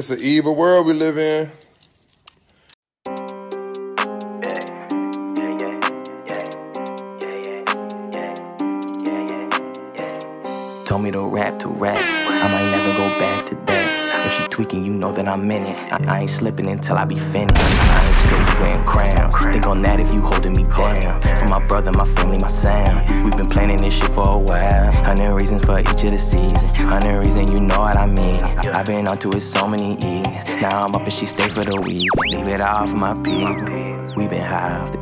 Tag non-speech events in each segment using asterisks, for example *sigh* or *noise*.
It's an evil world we live in. Told me to rap to rap. I might never go back to that. If she tweaking, you know that I'm in it. I, I ain't slipping until I be finished. I ain't still wearing crowns. Think on that if you holding me down. For my brother, my family, my sound. We've been planning this shit for a while. Hundred reasons for each of the season. Hundred reasons, you know what I mean. I've been onto it so many evenings. Now I'm up and she stay for the week. Leave it all for my people. We've been high off the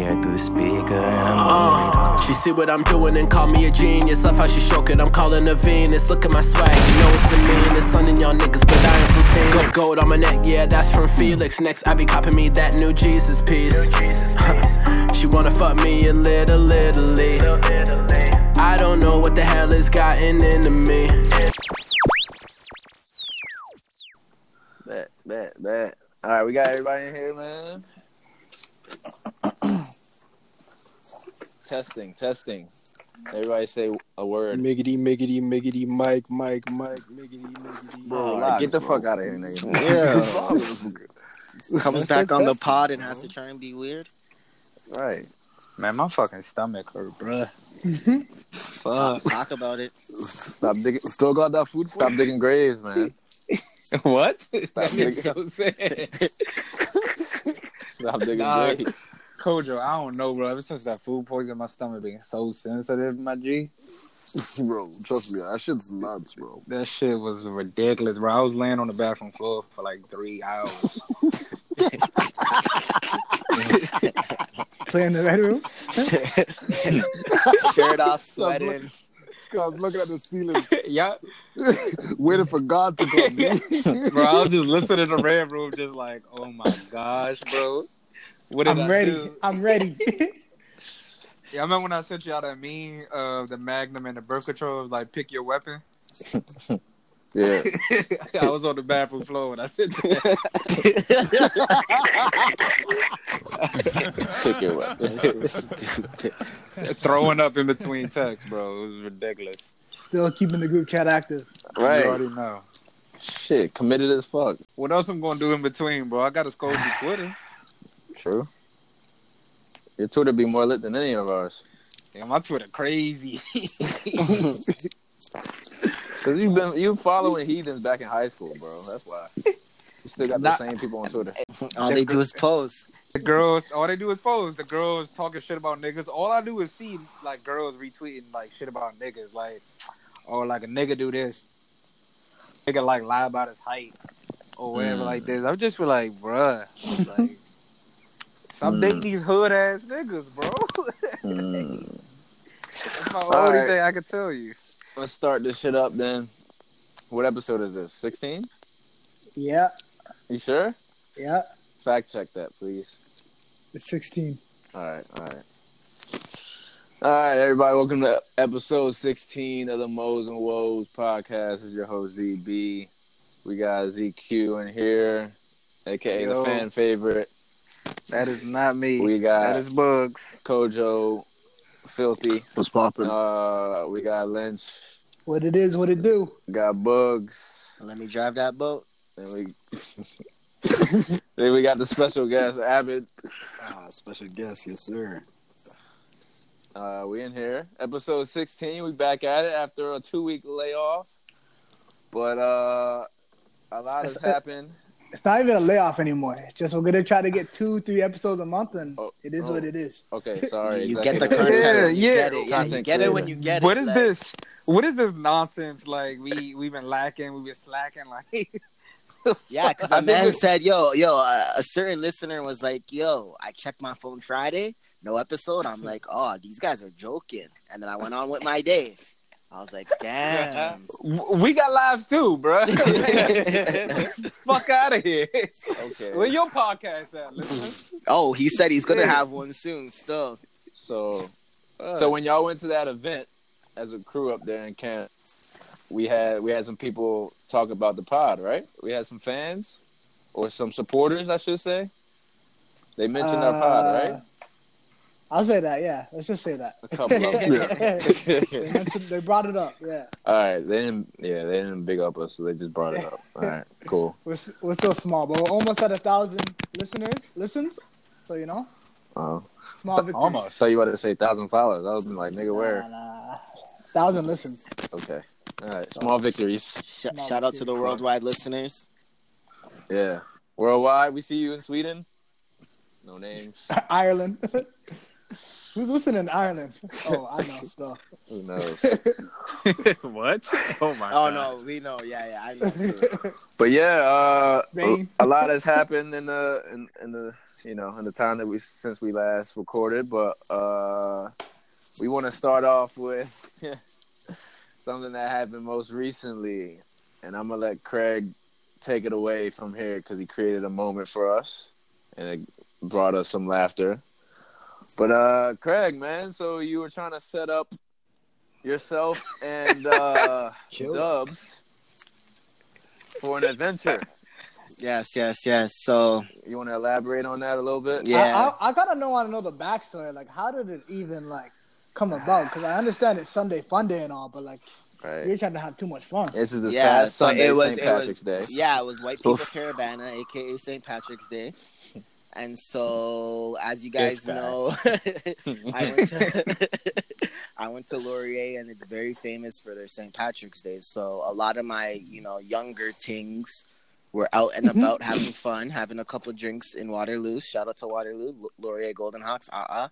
hear it through the speaker, and I'm uh, moving it. She see what I'm doing and call me a genius. Love how she stroke it, I'm calling her Venus. Look at my swag, you know it's the meanest. Son in y'all niggas, but I ain't from Phoenix. Got gold on my neck, yeah, that's from Felix. Next, I be copping me that new Jesus piece. *laughs* she wanna fuck me a little, little. I don't know what the hell has gotten into me. Bet, bet, bet. All right, we got everybody in here, man. Testing, testing. Everybody say a word. Miggity, miggity, miggity, Mike, Mike, Mike, miggity, miggity. Bro, relax, get the bro. fuck out of here, nigga. *laughs* Yeah. Comes back on the pod and has to try and be weird. right. Man, my fucking stomach hurt, bruh. *laughs* Fuck. Talk about it. Stop digging. Still got that food? Stop digging graves, man. *laughs* what? Stop digging. so sad. Stop digging Nah. graves. Kojo, I don't know, bro. Ever since that food poison, my stomach being so sensitive, my G. *laughs* bro, trust me, that shit's nuts, bro. That shit was ridiculous, bro. I was laying on the bathroom floor for like three hours. *laughs* Play in the bedroom. *laughs* Shirt off, sweating. I was looking at the ceiling, yeah, waiting for God to come. bro. I was just listening to Red Room, just like, oh my gosh, bro. What did I'm I ready. do? I'm ready. *laughs* *laughs* Yeah, I remember when I sent you out that meme of the Magnum and the birth control, like pick your weapon. *laughs* Yeah. I was on the bathroom floor when I said that. Pick your weapon. This is stupid. Throwing up in between texts, bro. It was ridiculous. Still keeping the group chat active. You Right. already know. Shit, committed as fuck. What else I'm gonna do in between, bro? I gotta scroll through Twitter. True. Your Twitter be more lit than any of ours. Yeah, my Twitter crazy. *laughs* Cause you've been you following heathens back in high school, bro. That's why. You still got the same people on Twitter. All they do is post. the girls, all they do is post. The girls talking shit about niggas. All I do is see like girls retweeting like shit about niggas, like or like a nigga do this, nigga like lie about his height or whatever Mm. like this. I'm just be like, bruh, like stop Mm. dating these hood ass niggas, bro. Hmm. *laughs* That's my All only right. thing I can tell you. Let's start this shit up then. What episode is this? Sixteen? Yeah, You sure? yeah. Fact check that, please. It's 16. All right, all right. All right, everybody, welcome to episode 16 of the Mo's and Woes podcast. This is your host, ZB. We got ZQ in here, aka Yo. the fan favorite. That is not me. We got- that is bugs. Kojo, Filthy. What's popping? Uh, we got Lynch, What it is, what it do. got Bugs, Let me drive that boat. and we *laughs* then we got the special guest, Abbott. Ah, special guest, yes, sir. Uh, we in here, episode 16. We back at it after a two week layoff, but uh, a lot has happened. It's not even a layoff anymore. It's just we're gonna try to get two, three episodes a month, and Oh, it is oh. what it is. Okay, *laughs* sorry. You exactly. get the *laughs* content. Yeah, you yeah. get it. Yeah, you Content get it when you get it. What is like- this? What is this nonsense? Like we we've been lacking, we've been slacking. Like *laughs* Yeah, because I a think man said, "Yo, yo," uh, a certain listener was like, "Yo, I checked my phone Friday, no episode." I'm like, "Oh, these guys are joking," and then I went on with my day. I was like, "Damn." *laughs* we got lives too, bro. *laughs* Fuck out of here. Okay. Where your podcast at, listener? *laughs* oh, he said he's gonna have one soon. Still, So, so when y'all went to that event as a crew up there in camp, we had we had some people talk about the pod, right? We had some fans or some supporters, I should say. They mentioned our pod, Uh, right? I'll say that. Yeah, let's just say that. A couple of them. *laughs* they, mentioned, they brought it up. Yeah, All right, they didn't. Yeah, they didn't big up us, so they just brought it up. *laughs* All right, cool. we're we're still small, but we're almost at a thousand listeners listens. So you know, Uh, small victory. Almost. so you about to say thousand followers? I was like, nigga, where? Nah, nah. Thousand listens. Okay. All right, small victories. Sh- shout out to the worldwide listeners. Yeah, worldwide. We see you in Sweden. No names. *laughs* Ireland. Who's listening in Ireland? *laughs* Oh, I know stuff. Who knows? *laughs* what? Oh my god. Oh god. no, we know. Yeah, yeah, I know. too. *laughs* But yeah, uh, a, a lot has happened in the in, in the you know in the time that we since we last recorded. But uh, we want to start off with something that happened most recently, and I'm gonna let Craig take it away from here because he created a moment for us and it brought us some laughter. But uh, Craig, man, so you were trying to set up yourself and uh, *laughs* Chill. Dubs for an adventure. *laughs* yes, yes, yes. So You want to elaborate on that a little bit? yeah, I, I, I gotta know. Want to know the backstory. Like, how did it even like come about? Because I understand it's Sunday Fun Day and all, but like, Right. you're trying to have too much fun. This is this yeah. past So Sunday, it was, St. it Patrick's was, Day. yeah, it was White People Oof. *laughs* Caravana, aka St. Patrick's Day. And so, as you guys know, *laughs* I went to *laughs* I went to Laurier, and it's very famous for their St. Patrick's Day. So a lot of my, you know, younger tings were out and about having fun, having a couple drinks in Waterloo. Shout out to Waterloo, L- Laurier Golden Hawks. Uh uh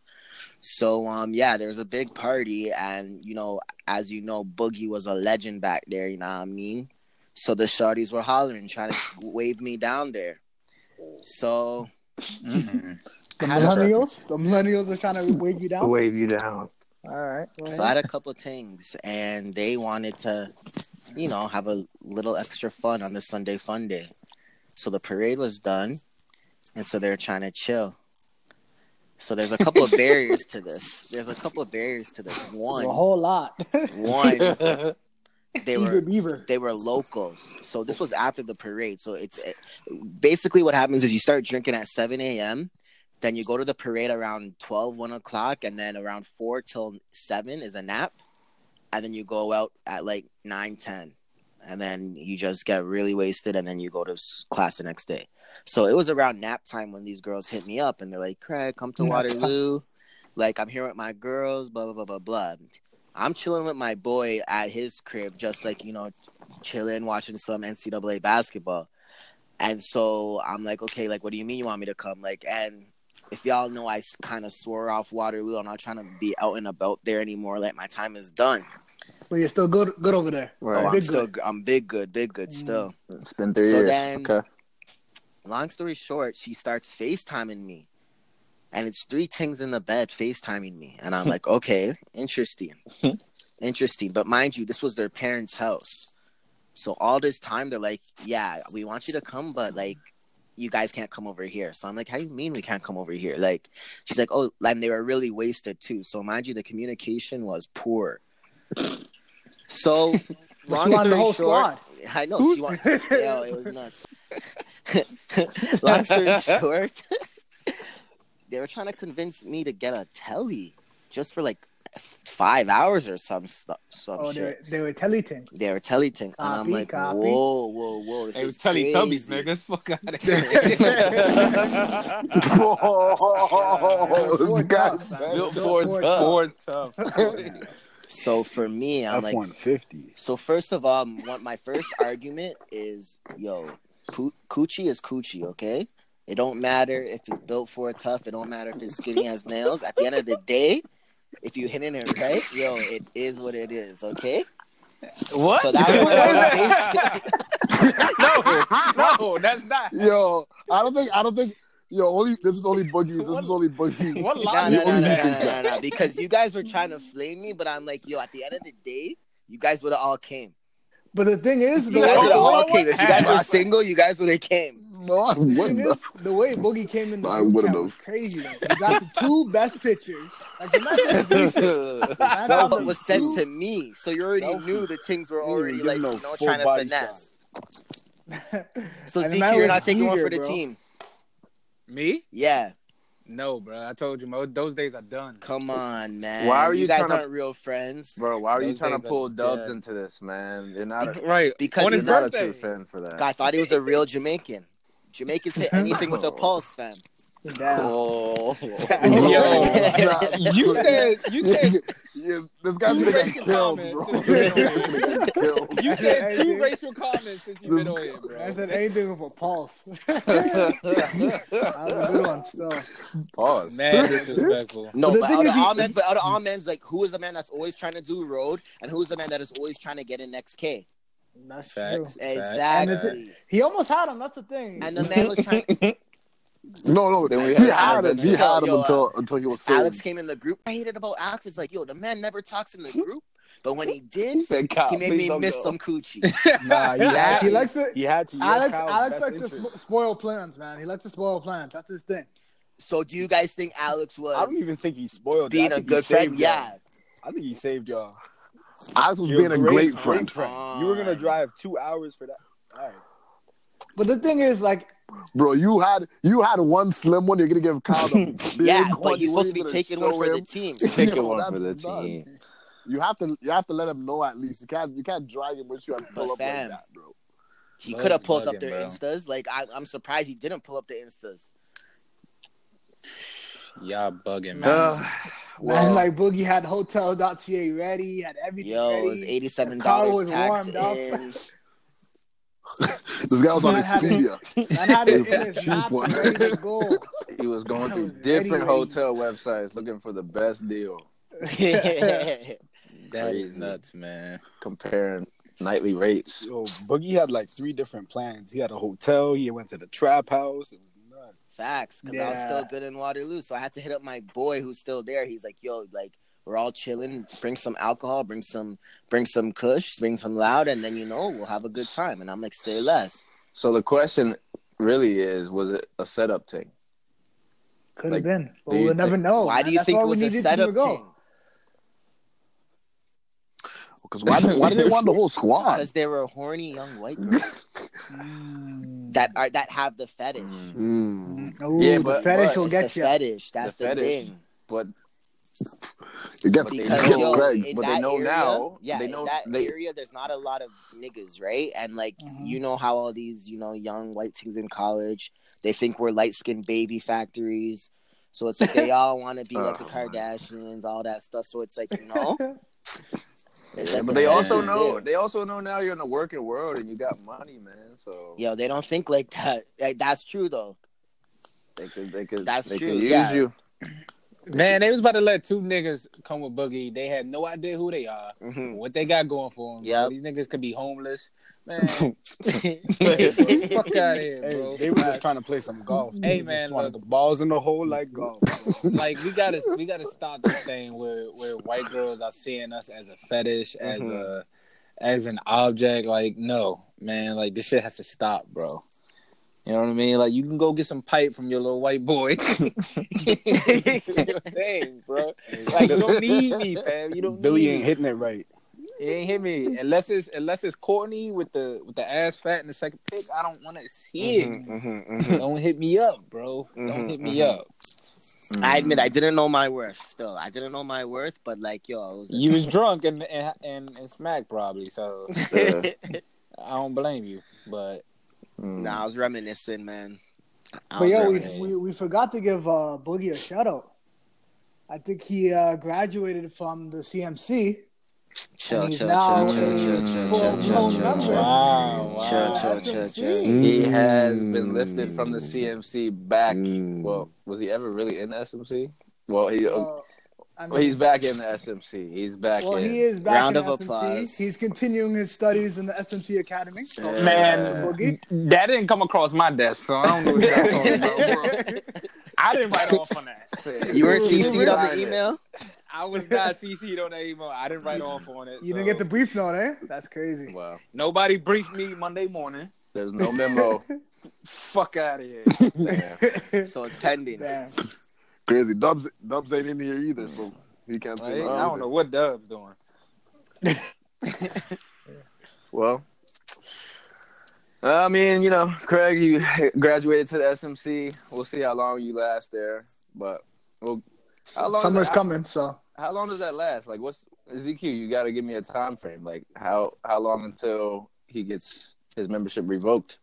So um, yeah, there was a big party, and you know, as you know, Boogie was a legend back there. You know what I mean? So the shorties were hollering, trying to wave me down there. So Mhm. The I millennials, the millennials are trying to wave you down. Wave you down. All right. So I had a couple of things, and they wanted to, you know, have a little extra fun on the Sunday Fun Day. So the parade was done, and so they're trying to chill. So there's a couple of barriers to this. There's a couple of barriers to this. One, a whole lot. one, *laughs* they were beaver. they were locals. So this was after the parade. So it's it, basically what happens is you start drinking at 7 a.m. Then you go to the parade around 12, 1 o'clock, and then around 4 till 7 is a nap. And then you go out at like 9, 10. And then you just get really wasted, and then you go to class the next day. So it was around nap time when these girls hit me up, and they're like, Craig, come to Waterloo. Like, I'm here with my girls, blah, blah, blah, blah, blah. I'm chilling with my boy at his crib, just like, you know, chilling, watching some NCAA basketball. And so I'm like, okay, like, what do you mean you want me to come? Like, and if y'all know, I kind of swore off Waterloo. I'm not trying to be out and about there anymore. Like, my time is done. But you're still good, good over there. Oh, Right. I'm Big still, good. g- I'm big good, big good Mm. still. It's been three So years. then- okay. Long story short, she starts FaceTiming me. And it's three things in the bed FaceTiming me. And I'm *laughs* like, okay, interesting. Hmm. interesting. But mind you, this was their parents' house. So all this time they're like, Yeah, we want you to come, but like you guys can't come over here. So I'm like, How do you mean we can't come over here? Like she's like, Oh, and they were really wasted too. So mind you, the communication was poor. So *laughs* she wanted the whole squad. I know she wanted *laughs* Yo, it was nuts. Long story short, they were trying to convince me to get a telly just for like five hours or some stuff. Some Oh, shit. they they were teleting. They were teleting, and I'm like, copy. whoa, whoa, whoa! This Hey, is Teletubbies, crazy. nigga. *laughs* Fuck out of here. This Ford Tough. Built Ford Ford Tough. Ford tough. So for me, I'm F like, one fifty. so first of all, what my first argument is, yo, coochie is coochie, okay? It don't matter if it's built for a tough. It don't matter if it's skinny as nails. At the end of the day, if you hitting it right, yo, it is what it is, okay? What? So that was *laughs* no, no, that's not. Yo, I don't think I don't think yo only this is only boogies. This is only boogies. What No, line? no, no, only no, you no, no, no, no, because you guys were trying to flame me, but I'm like, yo, at the end of the day, you guys would have all came. But the thing is, the You guys would have all came. If you guys were single, you guys would have came. No, I *laughs* the wouldn't. is, the way Boogie came in the I wouldn't chat was have. crazy. Though. You got the *laughs* two best pictures. Like the message was Selfie. was sent to me, so you already Selfie. knew the things were already didn't like give you know trying to finesse. *laughs* So And Zeke, you're not taking one eager, for the bro. team. Me? Yeah, No, bro. I told you, Mo, those days are done. Come on, man. Why are you guys aren't real friends? Bro, why are you trying to pull Dubs dead. into this, man? You're not a, Right. Because on you're his not a true fan for that. I thought he was a real Jamaican. Jamaicans hit *laughs* anything with a pulse, fam. Damn. Oh, *laughs* Yo, *laughs* you said you said yeah, this guy's gonna get killed, bro. you've guy's been gonna get killed. you said two Anything. racial comments since you've been on here, bro. I said anything with a pulse. that was a good one still. Pause. Man, disrespectful. No, But the but out of all men, but out of all men's, like who is the man that's always trying to do road, and who's the man that is always trying to get in next K? That's Facts. true. Exactly. He almost had him. That's the thing. And the man was trying. *laughs* No, no, Then we he had had him. Alex. He had him Yo, uh, until until he was saved. Alex came in the group. I hated about Alex is like, yo, the man never talks in the *laughs* group, but when he did, He said, he made me miss go. some coochie. *laughs* Nah, he had he likes to. He had to. You're Alex, Alex likes to interest. sp- spoil plans, man. He likes to spoil plans. That's his thing. So, do you guys think Alex was I don't even think he spoiled. being I a think good friend? Yeah. y'all. I think he saved y'all. Alex was You're being a great, friend. friend. You were gonna drive two hours for that. All right. But the thing is, like, Bro, you had you had one slim one. You're gonna give Kyle the *laughs* big Yeah, one. but he's You supposed to be weren't taking one for show the him. team. *laughs* Take Yo, one for the nuts. team. You have to you have to let him know at least. You can't you can't drag him with you and pull But up fam, like that, bro. He could have pulled up their bro. instas. Like I, I'm surprised he didn't pull up the instas. Y'all bugging, man. *sighs* Uh, *laughs* man, well, like Boogie had Hotel.ca ready, had everything Yo, ready. it was eighty-seven dollars was tax in. *laughs* This guy was on Man had it- Expedia. Man had it in his cheap one. ready to go. *laughs* he was going through was different ready. hotel websites looking for the best deal, *laughs* That is nuts, man. comparing nightly rates. Yo, Boogie had like three different plans. He had a hotel. He went to the trap house. It was nuts. Facts, because I was still good in Waterloo, so I had to hit up my boy who's still there. He's like, "Yo, like we're all chilling. Bring some alcohol. Bring some, bring some Kush. Bring some loud, and then you know we'll have a good time." And I'm like, "Say less." So the question really is, was it a setup thing? Could have been, but we'll never think- know. why do you That's think it was a setup to go. team? Because why, why did they want the whole *laughs* squad? Because they were horny young white girls *laughs* Mm. that are that have the fetish. Mm. Ooh, Yeah, the fetish but will get you. fetish. That's The the, fetish. thing. But It gets, But it Because gets yo, Greg. but they know area, now- Yeah, they in know- that they- area, there's not a lot of niggas, right? And like Mhm. you know how all these you know young white things in college, they think we're light skinned baby factories. So it's like they *laughs* all want to be like the Oh, Kardashians, all that stuff. So it's like you know, It's yeah, but they also know there. they also know now you're in the working world and you got money, man. So yo, they don't think like that. Like, that's true though. they could they could That's they true, could use yeah. you. Man, they was about to let two niggas come with Boogie. They had no idea who they are, Mhm. what they got going for them. Yeah, These niggas could be homeless. Man, *laughs* *laughs* fuck out of here, Hey, bro. they were just trying to play some golf. Hey, They just man, wanted look. the balls in the hole like golf. *laughs* like we gotta we gotta stop this thing where where white girls are seeing us as a fetish, as Mhm. a as an object. Like, no, man, like this shit has to stop, bro. You know what I mean? Like you can go get some pipe from your little white boy. Thing, bro. Like you don't need me, fam. You don't Billy need ain't me. hitting it right. It ain't hit me unless it's unless it's Courtney with the with the ass fat in the second pick. I don't want to see it. Mhm, mhm, mhm. Don't hit me up, bro. Don't Mhm, hit me mhm. up. I admit I didn't know my worth. Still, I didn't know my worth, but like yo, I was. You was *laughs* drunk and and and, and smacked probably, so Yeah. I don't blame you. But Mm. nah, I was reminiscing, man. I But was yo, we, we we forgot to give uh, Boogie a shout out. I think he uh, graduated from the CMC. Chill, and he's chill, now chill, chill, a chill, chill, full chill, blown chill, member. chill. wow, wow. Chill, chill, chill, SMC. chill. He has been lifted from the Mm. CMC back. Mm. Well, was he ever really in the SMC? Well, he Uh, I well, he's mean, back in the SMC. He's back well, in. he is back Round in of SMC. applause. He's continuing his studies in the SMC Academy. So, Yeah. Man, so Boogie. that didn't come across my desk, so I don't know what you're talking about, bro. *laughs* I didn't write off on that. You weren't Ooh, CC'd on right. the email? I was not CC'd on that email. I didn't write off on it. You so didn't get the brief note, eh? That's crazy. Wow. Nobody briefed me Monday morning. There's no memo. *laughs* Fuck out of here. Yeah. *laughs* So it's pending. Damn. Crazy. Dubs Dubs ain't in here either, so he can't say Like. I don't know what Dub's doing. *laughs* Well, I mean, you know, Craig, you graduated to the SMC. We'll see how long you last there. But well, how long Summer's coming, so How long does that last? Like, what's ZQ? You got to give me a time frame. Like, how how long until he gets his membership revoked?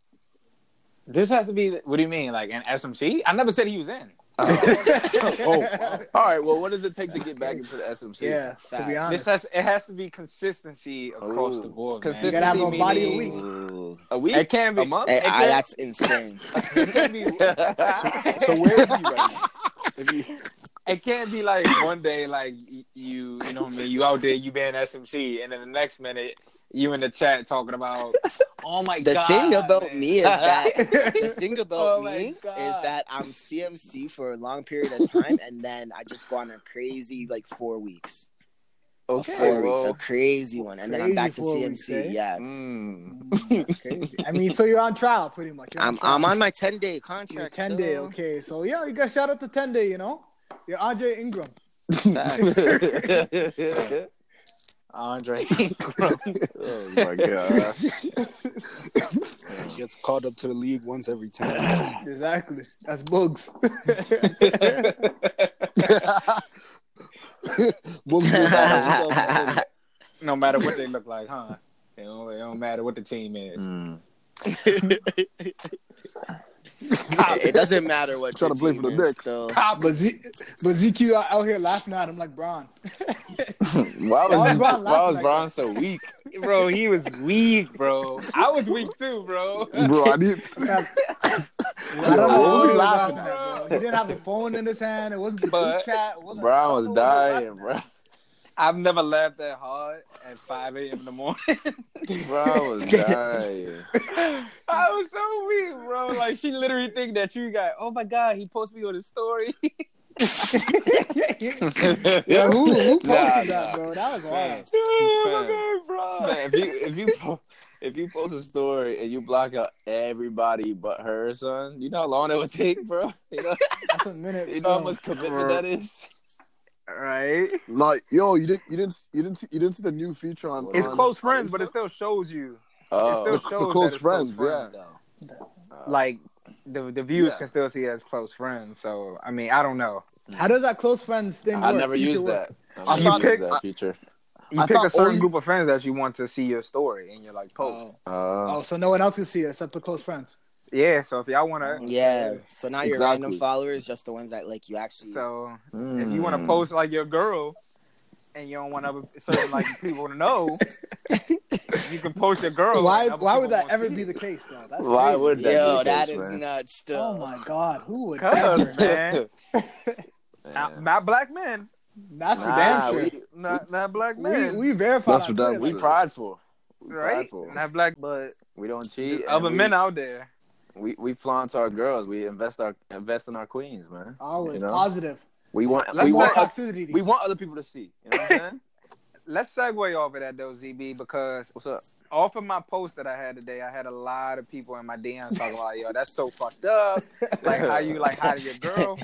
This has to be. What do you mean, like an SMC? I never said he was in. *laughs* oh, *laughs* oh all right. Well, what does it take to get back into the SMC? yeah. To be This honest, has it has to be consistency across Ooh. the board. Consistency You gotta have a body a week. Ooh. A week? Man. It can be A month? Hey, It I- that's insane. *laughs* It can be. So where is he right now? If he- it can't be like one day like you you know what I mean you out there you being SMC and then the next minute you in the chat talking about oh my The god thing about man." me is that *laughs* the thing about Oh me God. is that I'm CMC for a long period of time, and then I just go on a crazy like four weeks. Okay. a four weeks, a crazy one, and then I'm back to CMC. weeks, eh? Yeah, mm. that's *laughs* crazy. I mean, so you're on trial pretty much. You're I'm trial. I'm on my ten day contract. ten day. Okay, so yeah, you got shout out to ten day. You know, you're Andre Ingram. Andre *laughs* Ingram. oh my gosh. Gets called up to the league once every time. *clears throat* Exactly. That's bugs. Books did that in 2010. no matter what they look like huh it don't, it don't matter what the team is Mm. *laughs* it doesn't matter what Trying your to play for the Knicks. Still. but Z, but ZQ out- out here laughing at him like Braun. *laughs* Why Why was was Bron why was like Braun that? so weak? bro he was weak bro I was weak too bro Bro, I need. *laughs* *laughs* I don't know what was he he laughing laughing at, bro. He didn't have a phone in his hand. It wasn't the But chat. It wasn't Brown was dying, bro. I've never laughed that hard at 5 a.m. in the morning. *laughs* Brown was dying. I was so weak, bro. Like she literally think that you got. Oh my god, he posted me on his story. *laughs* Yeah, who, who posted Nah, that, nah. bro? That was wild. oh my god, bro. Man, if you if you po- if you post a story and you block out everybody but her son, you know how long that would take, bro. You know, That's a minute. you know how much commitment that is. Right? Like, yo, you didn't, you didn't, you didn't, see, you didn't see the new feature on. It's on- close friends, but it still shows you. Oh, it still shows close that it's friends, close friends, yeah. Like the the viewers Yeah. can still see it as close friends. So I mean, I don't know. How does that close friends thing I work? never Feature used work? that. I I thought- never used I- that feature. You I pick a certain only- group of friends that you want to see your story and you're like post. Oh. Uh, oh, so no one else can see it except the close friends. Yeah, so if y'all wanna Yeah. So now your Exactly. random followers, just the ones that like you actually. so if mm. you wanna post like your girl and you don't want other certain like people to know, *laughs* you can post your girl. why? Why would that ever be the case, though? That's Why crazy. would that Yo, be that case, is man? nuts. Still. Oh my god, who would? Cause, ever? man, *laughs* Man. not, not black men, That's for Nah, damn sure. we- not not black men, we, verified. That's on for damn We like, prideful. We right? prideful. Not black, but We don't cheat. other we, men out there. We we flaunt our girls. We invest our invest in our queens, man. Always You know? positive. We want Let's we want toxicity. we want other people to see. You know what I'm saying? *laughs* Let's segue off of that though, ZB, because What's up? off of my post that I had today, I had a lot of people in my DMs talking about, yo, that's so fucked up. Like how you like hiding your girl.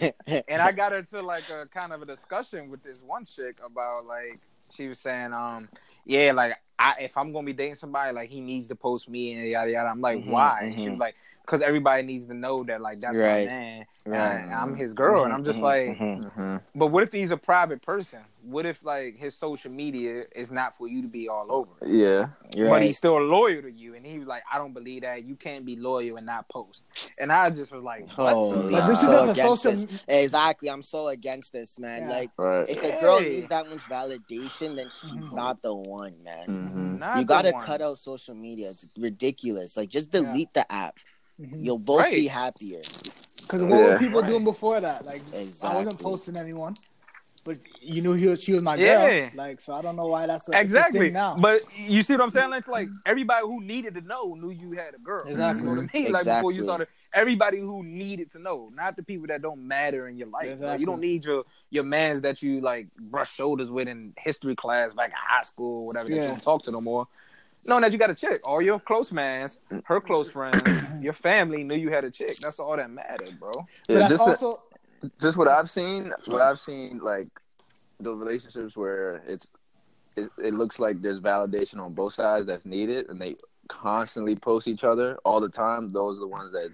And I got into like a kind of a discussion with this one chick about like she was saying, um, yeah, like I if I'm gonna be dating somebody, like he needs to post me and yada yada. I'm like, Mhm, why? And she was like, because everybody needs to know that like that's Right. my man. Right. And I'm his girl. And I'm just Mhm, like, mhm. Mm-hmm. but what if he's a private person? What if like his social media is not for you to be all over? Yeah. But right. he's still loyal to you, and he was like, "I don't believe that. You can't be loyal and not post." And I just was like, "What?" Holy, But this is so just against social- this. Exactly, I'm so against this, man. Yeah. Like, Right. if a girl Hey. needs that much validation, then she's Mhm. not the one, man. Mm-hmm. You gotta one. cut out social media. It's ridiculous. Like, just delete the app. Mhm. You'll both Right. be happier. Because what were people Right. doing before that? Like, I wasn't posting anyone, but you knew he was, she was my girl. Like, so I don't know why that's a, it's a Exactly. thing now. But you see what I'm saying? Like, like everybody who needed to know knew you had a girl. Exactly. You know what I mean? Like before you started, everybody who needed to know, not the people that don't matter in your life. Like, you don't need your your mans that you like brush shoulders with in history class back in high school, whatever. That Yeah. you don't talk to no more. Knowing that you got a chick, all your close mans, her close friends, *clears throat* your family knew you had a chick. That's all that mattered, bro. but Yeah, that's just, the- also just what I've seen. What I've seen, like those relationships where it's it, it looks like there's validation on both sides that's needed, and they constantly post each other all the time. Those are the ones that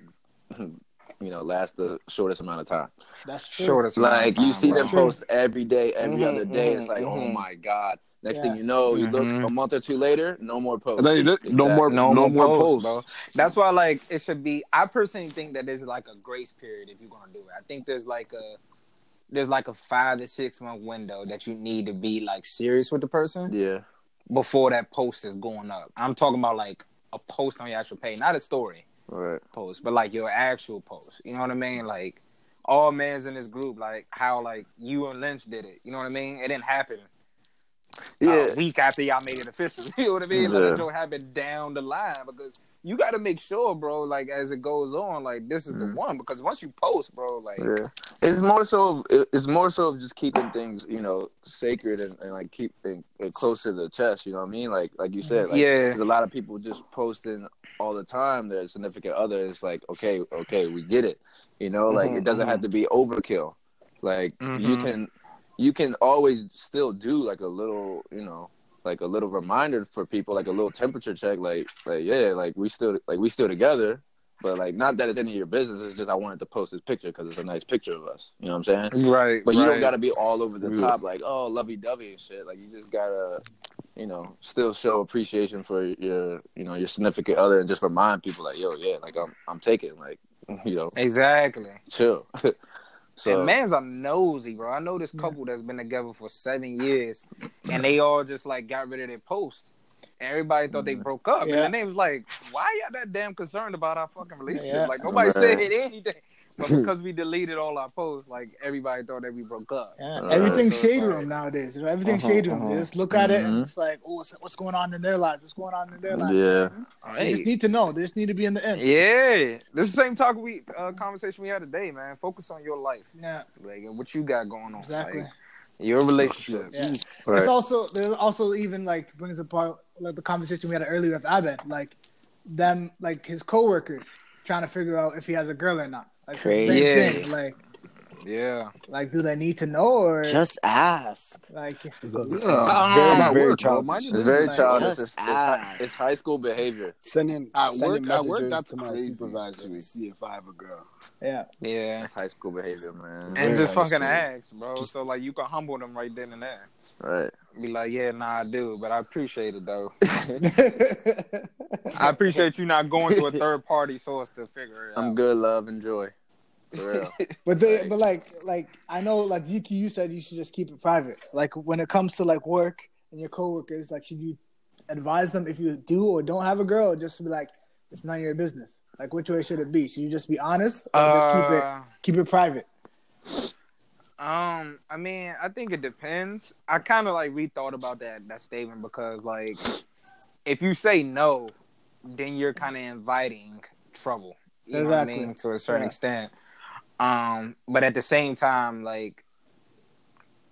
*laughs* you know last the shortest amount of time. That's true. Shortest amount of Like you see bro. them post every day, every Mhm, other day. It's mhm, like, oh mhm. my god. Next Yeah. thing you know, you look Mhm. a month or two later, no more posts. And then you did- no more- no, no more more posts, posts. bro. That's why like it should be. I personally think that there's like a grace period if you're gonna do it. I think there's like a there's like a five to six month window that you need to be like serious with the person Yeah. before that post is going up. I'm talking about like a post on your actual page, not a story Right. post, but like your actual post. You know what I mean? Like all men's in this group, like how like you and Lynch did it. You know what I mean? It didn't happen Yeah. a week after y'all made it official. *laughs* You know what I mean? Like Yeah. it don't happen down the line because you got to make sure, bro. Like as it goes on, like this is the one because once you post, bro, like Mm. Yeah, it's more so. Of, it's more so of just keeping things, you know, sacred and, and like keep it, close to the chest. You know what I mean? Like, like you said, like, Yeah. There's a lot of people just posting all the time their significant other. It's like, okay, okay, we get it. You know, like Mhm, it doesn't have to be overkill. Like you Mhm. can, you can always still do like a little, you know, like a little reminder for people, like a little temperature check. Like, like yeah, like we still, like we still together. But like, not that it's any of your business. It's just I wanted to post this picture because it's a nice picture of us. You know what I'm saying? right. But you don't got to be all over the top, like oh lovey dovey and shit. Like you just gotta, you know, still show appreciation for your, you know, your significant other, and just remind people like, yo, yeah, like I'm, I'm taking, like, you know, exactly. chill. *laughs* so and mans are nosy, bro. I know this couple that's been together for seven years, and they all just like got rid of their posts. And everybody thought they Mm. broke up, Yeah. and then they was like, "Why y'all that damn concerned about our fucking relationship? Yeah. Like nobody Right. said anything." But *laughs* because we deleted all our posts, like everybody thought that we broke up. Yeah, Uh, everything's so shade like- room nowadays. You know, everything's Uh-huh, shade room. uh-huh. Just look at it and Mhm. it's like, oh, what's, what's going on in their lives? What's going on in their lives? yeah, They just need to know. They just need to be in the end. Yeah, this is the same talk we uh, conversation we had today, man. Focus on your life, Yeah, like what you got going on, exactly. like, your relationship. Yeah. right. It's also there's also even like brings apart like the conversation we had earlier with Abed, like them like his coworkers trying to figure out if he has a girl or not. Like Crazy. Yeah. thing. Like yeah. like do they need to know or Just ask. like It's a- Yeah. very, very work, childish. It's very business. childish. Just It's, it's, hi- ask. it's high school behavior. Sending At sending work- at work, messages that's to my crazy, supervisor to see if I have a girl. yeah. Yeah. It's high school behavior, man. And Very just fucking school. ask, bro. Just- so like you can humble them right then and there. Right. Be like, yeah, nah, I do, but I appreciate it though. *laughs* I appreciate you not going to a third party source to figure it out. I'm good, love, and joy. For real. *laughs* But they, but like, like I know, like ZQ, you said you should just keep it private. Like when it comes to like work and your coworkers, like should you advise them if you do or don't have a girl, or just be like, it's none of your business. Like which way should it be? Should you just be honest or just keep it Uh, keep it private? Um, I mean, I think it depends. I kind of like rethought about that that statement because like, if you say no, then you're kind of inviting trouble. You know what I Exactly. mean? To a certain Yeah. extent. Um, but at the same time, like,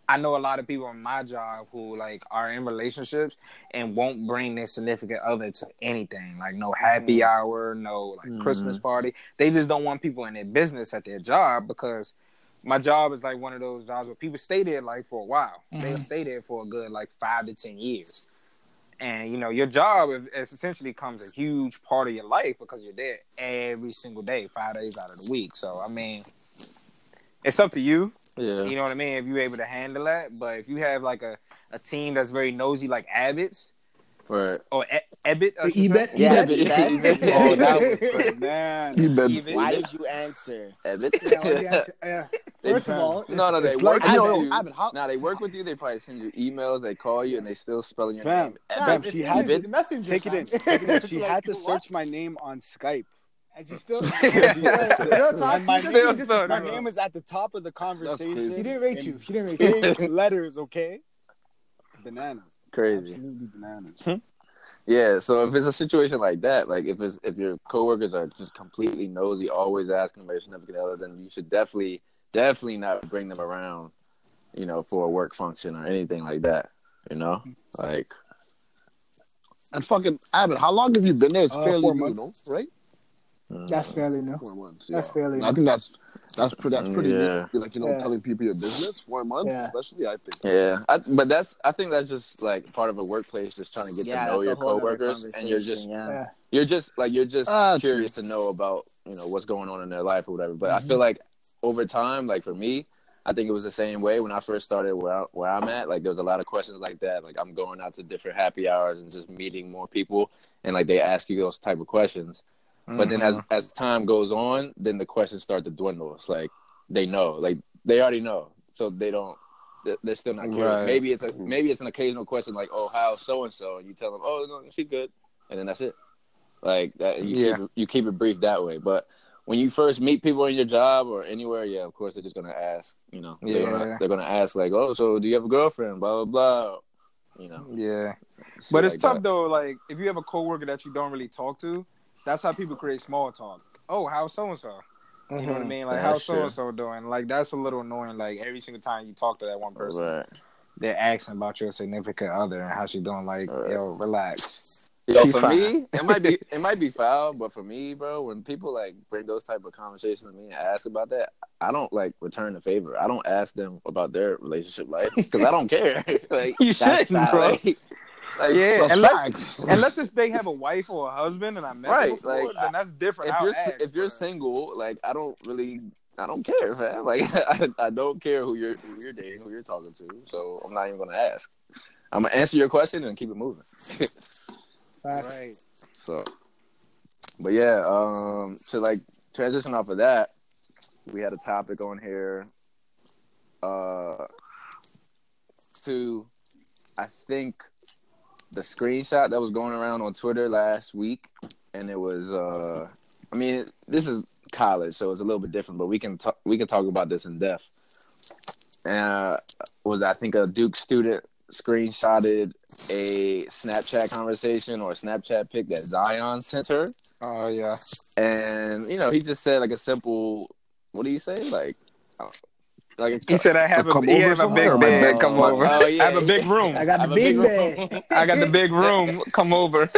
I know a lot of people in my job who like are in relationships and won't bring their significant other to anything. Like no happy mm-hmm. hour, no like Christmas mm-hmm. party. They just don't want people in their business at their job because my job is like one of those jobs where people stay there like for a while. They'll mm-hmm. stay there for a good like five to ten years. And you know, your job is, is essentially comes a huge part of your life because you're there every single day, five days out of the week. So I mean, it's up to you. Yeah. You know what I mean? If you're able to handle that, but if you have like a, a team that's very nosy, like Abbott's Right. Oh, or e- Ebbett, I should Ebet. Yeah, Ebet. Ebet. Oh, that was *laughs* Man, He been Even- Why did you answer? Ebbet. *laughs* Yeah, well, *laughs* yeah. First of all, No, no, they work like- with yo, you. yo, how- Nah, they work with you. They probably send you emails. They call you, and they still spelling your Fam, name. Yeah, fam, she had the to- messenger take it in. Take it in. She had to search my name on Skype. And she still, She- Real and my she name, didn't- Still stuck. my name is at the top of the conversation. She didn't rate you. She didn't rate you. Letters, okay? Bananas. Crazy. Absolutely bananas. Yeah, so if it's a situation like that, like if it's if your coworkers are just completely nosy, always asking about your significant other, then you should definitely definitely not bring them around, you know, for a work function or anything like that. You know, like and fucking Abbott. How long have you been there? It's Uh, fairly four new, months. no? right? That's fairly new. Four months. That's fairly. fairly I think that's That's pretty. That's pretty. Yeah. neat. Like you know, Yeah. telling people your business four months, Yeah. especially. I think. Yeah, I, but that's I think that's just like part of a workplace, just trying to get yeah, to know your a whole other coworkers, and you're just yeah. Yeah. you're just like you're just Ah, curious true. to know about you know what's going on in their life or whatever. But I Mm-hmm. feel like over time, like for me, I think it was the same way when I first started where I, where I'm at. Like there was a lot of questions like that. Like I'm going out to different happy hours and just meeting more people, and like they ask you those type of questions. But then Mm-hmm. as as time goes on, then the questions start to dwindle. It's like they know, like they already know, so they don't. they- They're still not curious. Right. Maybe it's a maybe it's an occasional question like, "Oh, how so and so?" And you tell them, "Oh, no, she's good," and then that's it. Like that, you Yeah. keep it, you keep it brief that way. But when you first meet people in your job or anywhere, yeah, of course they're just gonna ask. You know, they're, Yeah. gonna, they're gonna ask like, "Oh, so do you have a girlfriend?" Blah blah blah. You know, Yeah. But it's like tough that. though. Like if you have a coworker that you don't really talk to, that's how people create small talk. Oh, how so and so? You know what I mm-hmm. mean? Like how so and so doing? Like that's a little annoying. Like every single time you talk to that one person, Right. they're asking about your significant other and how she doing. Like Right. yo, relax. Yo, She for fine. me, it might be *laughs* it might be foul, but for me, bro, when people like bring those type of conversations to me and ask about that, I don't like return the favor. I don't ask them about their relationship life because I don't care. *laughs* like You shouldn't, bro. Like, *laughs* like, Yeah, That's unless, facts. *laughs* unless it's they have a wife or a husband and I met Right, them before, like, then that's different. if I'll you're ask, if you're single, like I don't really. I don't care, man. *laughs* Like I, I don't care who you're who you're dating, who you're talking to. So I'm not even gonna ask. I'm gonna answer your question and keep it moving. *laughs* Right. So, but yeah, um, to like transition off of that, we had a topic on here. Uh, to, I think, the screenshot that was going around on Twitter last week, and it was, uh, I mean, this is college, so it's a little bit different, but we can talk, we can talk about this in depth. Uh, was I think a Duke student screenshotted a Snapchat conversation or a Snapchat pic that Zion sent her, Oh yeah. and you know he just said like a simple, what do you say, like, like He said I have a, Come he over have a big bed. Come oh, over. oh, yeah, *laughs* I have a big room. I got the a big big bed. *laughs* I got the big *laughs* room. Come over.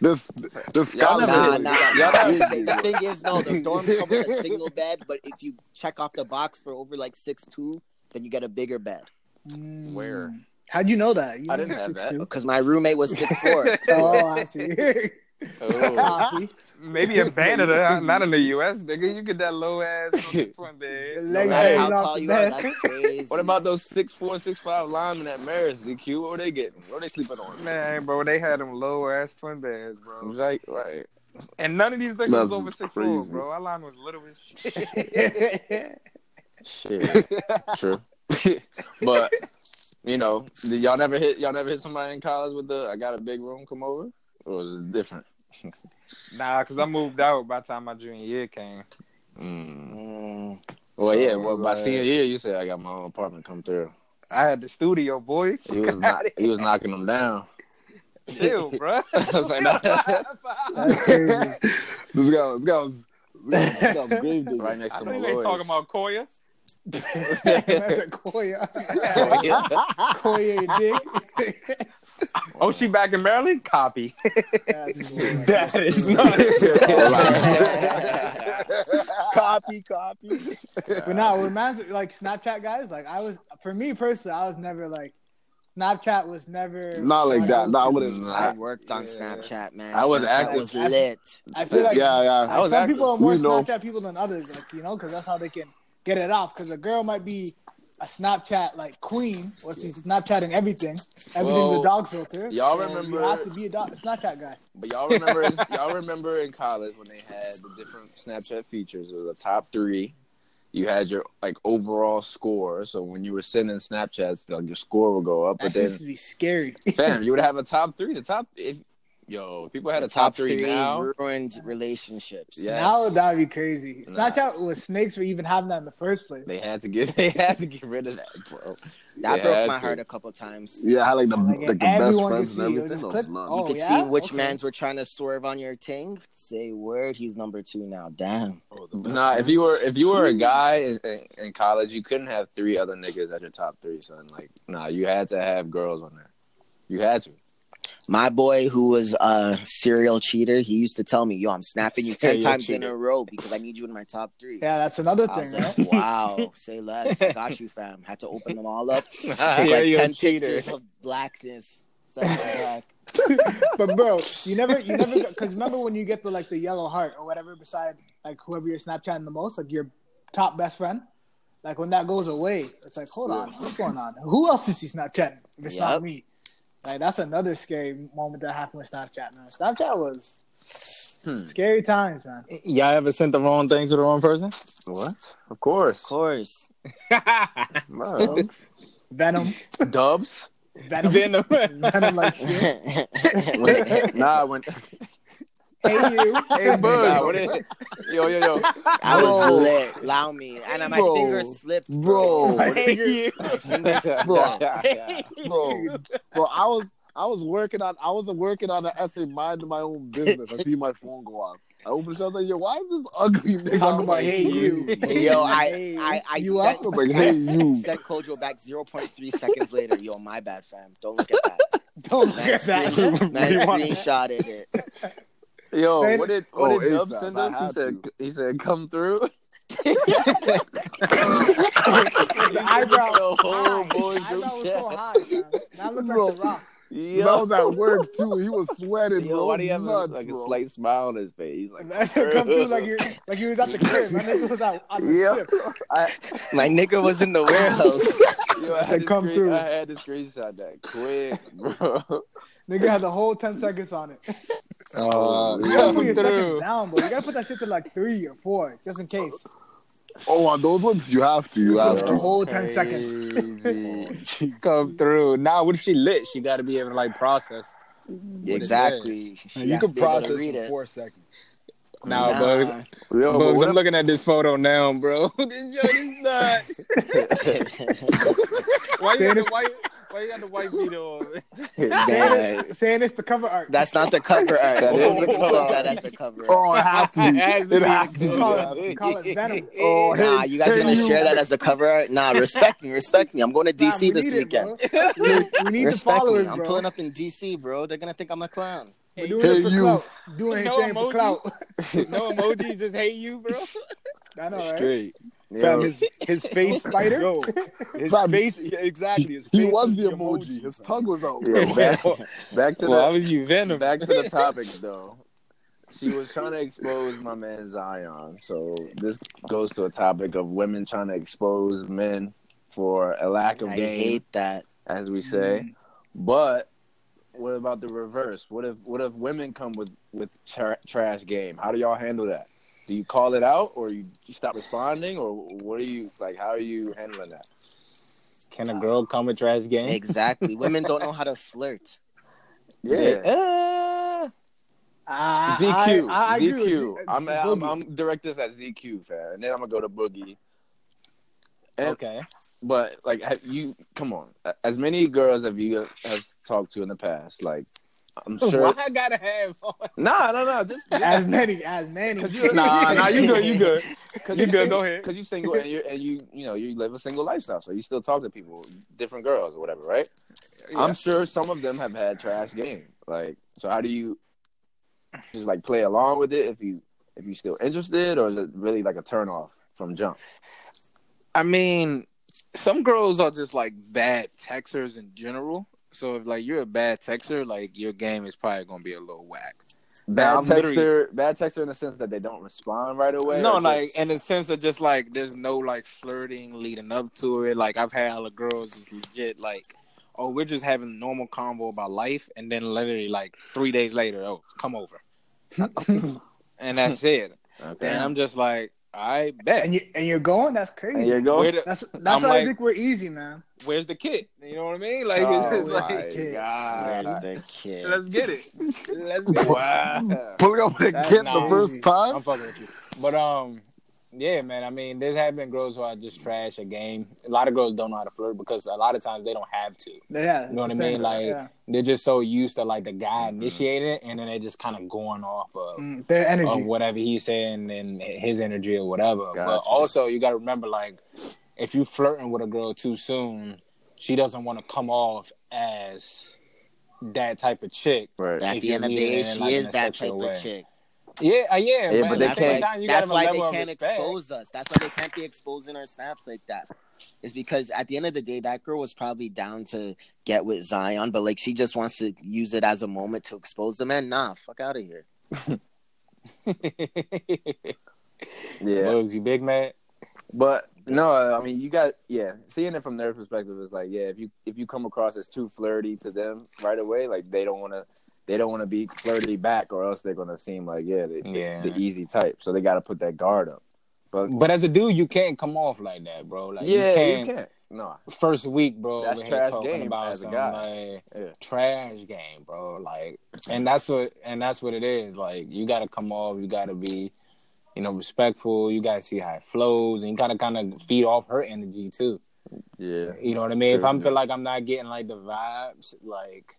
This this Y'all scholar. Nah, nah. Y'all nah. The, the thing is, no, the dorms come with a single bed, but if you check off the box for over like six two, then you get a bigger bed. Mm. Where? How'd you know that? You I didn't have 6'2". Because my roommate was six four. Oh, I see. Oh. Copy. Maybe in Canada, *laughs* not in the U.S. Nigga, you get that low ass twin bed. *laughs* No matter how tall you are, that's crazy. What about those six four, six five linemen at Marist, ZQ? What are they getting? What are they sleeping on? Man, bro, they had them low ass twin beds, bro. Right, right. And none of these things was over six crazy. four, bro. Our line was little as *laughs* shit. Shit. True. but you know, did y'all never hit y'all never hit somebody in college with the I got a big room come over? Or was it different? Nah, cause I moved out by the time my junior year came. Mm. Mm, Well, yeah. Well, by senior year, you said I got my own apartment come through. I had the studio, boy. He was *laughs* not. He was knocking them down. Chill, bro. *laughs* I was like, nah. *laughs* That's crazy. This guy, this guy was, this guy was grave digger. right next I to know my you ain't lawyers. talking about Koya. That's a Koya. Oh, yeah. Koya dick. Oh, she back in Maryland? Copy. That's cool. that is nuts. copy, copy. But now, with man's like Snapchat guys, like I was, for me personally, I was never like, Snapchat was never Not like that. No, I wouldn't. I worked on Yeah. Snapchat, man. I was Snapchat active. was lit. I feel like yeah, yeah. I was some active. people are more We know. Snapchat people than others, like you know, because that's how they can get it off. Because a girl might be a Snapchat like queen, or she's Snapchatting everything, everything's Well, a dog filter. y'all remember- you have to be a dog, Snapchat guy. But y'all remember, y'all remember in college when they had the different Snapchat features. Was the top three. You had your like overall score. So when you were sending Snapchats, like your score would go up. But That then, used to be scary. fam, you would *laughs* have a top three. The top, if, yo, people had The a top, three, three now. ruined relationships. Yeah. Yes. Now that'd be crazy. Nah. Snapchat was snakes for even having that in the first place. They had to get, *laughs* they had to get rid of that, bro. That They broke my to. heart a couple times. Yeah, I had like the Like, like the best friends and everything. was That was clip- oh, you could yeah? see which Okay. mans were trying to swerve on your ting. Say word, he's number two now. Damn. Oh, Nah, if you were if you were a guy in, in, in college, you couldn't have three other niggas at your top three, son. Like, nah, you had to have girls on there. You had to. My boy, who was a serial cheater, he used to tell me, "Yo, I'm snapping you ten Serial times in a row because I need you in my top three. Yeah, that's another I was thing, like, right? "Wow, *laughs* say less. I got you, fam." Had to open them all up, *laughs* take like Serial ten cheater. pictures of blackness. send *laughs* but bro, you never, you never, because remember when you get the like the yellow heart or whatever beside like whoever you're Snapchatting the most, like your top best friend. Like when that goes away, it's like, hold on, what's going on? Who else is he Snapchatting? If it's not me, like that's another scary moment that happened with Snapchat. Man, Snapchat was Hmm. scary times, man. Y'all ever sent the wrong thing to the wrong person? What? Of course. Of course. *laughs* Bro. Venom, Dubs. Venom, Venom. Venom, like *laughs* shit. nah, when Hey you, Hey, Bug. nah, when it, yo yo yo. I was Bro. lit. Allow me. And my Bro. finger slipped. Bro. My finger *laughs* slipped. Bro. bro, bro, I was I was working on I was working on an essay minding my own business. I see my phone go off. I open the I was like, yo, why is this ugly nigga? talking I'm about like, hey you, Yo, I, I, I you sent, up? Like, hey you. sent Kojo back 0.3 seconds later. Yo, my bad, fam. Don't look at that. *laughs* Don't look at that. screen, man You want- screenshotted it. Yo, Man- what did what Oh, did Dubs ASAP, send us? He said to. he said come through. the *laughs* eyebrow, The whole high. boy The eyebrow was so high, man. That looked Bro. like the rock. That was at work too. He was sweating, Yo, bro. why do you have a, like bro. a slight smile on his face? He's like, *laughs* come through like he, like he was at the crib. My nigga was out on the Yeah. strip. I, *laughs* My nigga was in the warehouse. yo, I, Said, had "Come screen- through." I had to screenshot that quick, bro. Nigga had the whole 10 seconds on it. Uh, You *laughs* gotta put your seconds down, but You gotta put that shit to like three or four, just in case. Oh, on those ones you have to. You have The to. whole 10 seconds. *laughs* Crazy. Come through. Now, when she lit? She got to be able to like process. exactly. She you can to be able to process read in it. four seconds. Nah, Nah. Bugs. Yo, Bugs, what I'm if- looking at this photo now, bro. *laughs* this joint is nuts. Why you, got the white, why you got the white feet on? *laughs* Saying, it, saying it's the cover art. That's not the cover art. That is the *laughs* cover art. that as the cover art. Oh, it has to be. It has to It be. has to be. call It has to it, be. call it Venom. *laughs* Oh, hey, Nah, you guys hey, gonna share that as a cover art? Nah, respect me, respect me. I'm going to Fam, DC we this need it, weekend. We need, we need the Respect followers, me. I'm bro. pulling up in DC, bro. They're gonna think I'm a clown. We're doing Hey, it for you. clout. Doing No anything for clout. no emoji, just hate you, bro. I know, right? Straight. Yo, Fam, his, his face, *laughs* Spider? Yo, his Fam, face, yeah, exactly. His He face was the emoji. His tongue was out. yo, back, *laughs* back to Well, I the was you, Venom. back to the topic *laughs* though. She was trying to expose my man Zion. So this goes to a topic of women trying to expose men for a lack of I game, hate that. as we mm-hmm. say. But what about the reverse? What if what if women come with with tra- trash game? How do y'all handle that? Do you call it out, or you, you stop responding, or what are you like? How are you handling that? Can a girl come with trash game? Exactly. *laughs* Women don't know how to flirt. Yeah. Ah, ZQ, I, I agree ZQ. Z- I'm, I'm I'm direct this at ZQ, fam, and then I'm gonna go to Boogie. And, Okay. But like, have you come on? As many girls have you have talked to in the past? Like, I'm *laughs* sure. Why I gotta have? *laughs* Nah, no, no, just as many, as many. because you *laughs* nah, nah, you good, you good. Cause You good, go ahead. Because you single and you and you you know you live a single lifestyle, so you still talk to people, different girls or whatever, right? I'm sure some of them have had trash game. Like, so how do you just like play along with it if you if you still interested, or is it really like a turn off from jump? I mean, some girls are just like bad texters in general. So if like you're a bad texter, like your game is probably gonna be a little whack. Bad literally- texter, bad texter in the sense that they don't respond right away. No, like just- in the sense of just like there's no like flirting leading up to it. Like I've had all the girls just legit like, oh, we're just having normal convo about life, and then literally like three days later, oh, come over, *laughs* and that's it. okay. And I'm just like, I bet. and you and you're going. That's crazy. And you're going. The- That's that's I'm why like- I think we're easy, man. where's the kid? You know what I mean? Like Oh it's just my like, kid. god! Where's the kid? let's get it. *laughs* Let's get it. Wow. Pulling up the a That's kid not the first time. I'm fucking with you. But um, yeah, man. I mean, there's have been girls who I just trash a game. A lot of girls don't know how to flirt because a lot of times they don't have to. Yeah, You know what I mean? Like they're just so used to like the guy initiating it, and then they're just kind of going off of, Mm, their of energy. whatever he's saying and his energy or whatever. But also, you got to remember, like, if you flirting with a girl too soon, she doesn't want to come off as that type of chick. Right. At the end of the day, she like, is that sexual type way. of chick. Yeah, uh, yeah, Yeah, but, but they at can't- time, you why they can't expose us. That's why they can't be exposing our snaps like that. It's because at the end of the day, that girl was probably down to get with Zion, but like she just wants to use it as a moment to expose the man. Nah, fuck out of here. *laughs* Yeah. Bugsy, big man. But no, I mean, you got yeah. Seeing it from their perspective is like, yeah, if you if you come across as too flirty to them right away, like they don't want to, they don't want to be flirty back, or else they're gonna seem like yeah, the, Yeah. the, the easy type. So they got to put that guard up. But But as a dude, you can't come off like that, bro. Like yeah, you can't. you can't. No, First week, bro. That's trash game about as a guy. Like, Yeah. trash game, bro. Like, and that's what and that's what it is. Like, you got to come off. You got to be, you know, respectful. You got to see how it flows, and you got to kind of feed off her energy too. yeah, You know what I mean? if I'm yeah. feel like I'm not getting like the vibes, like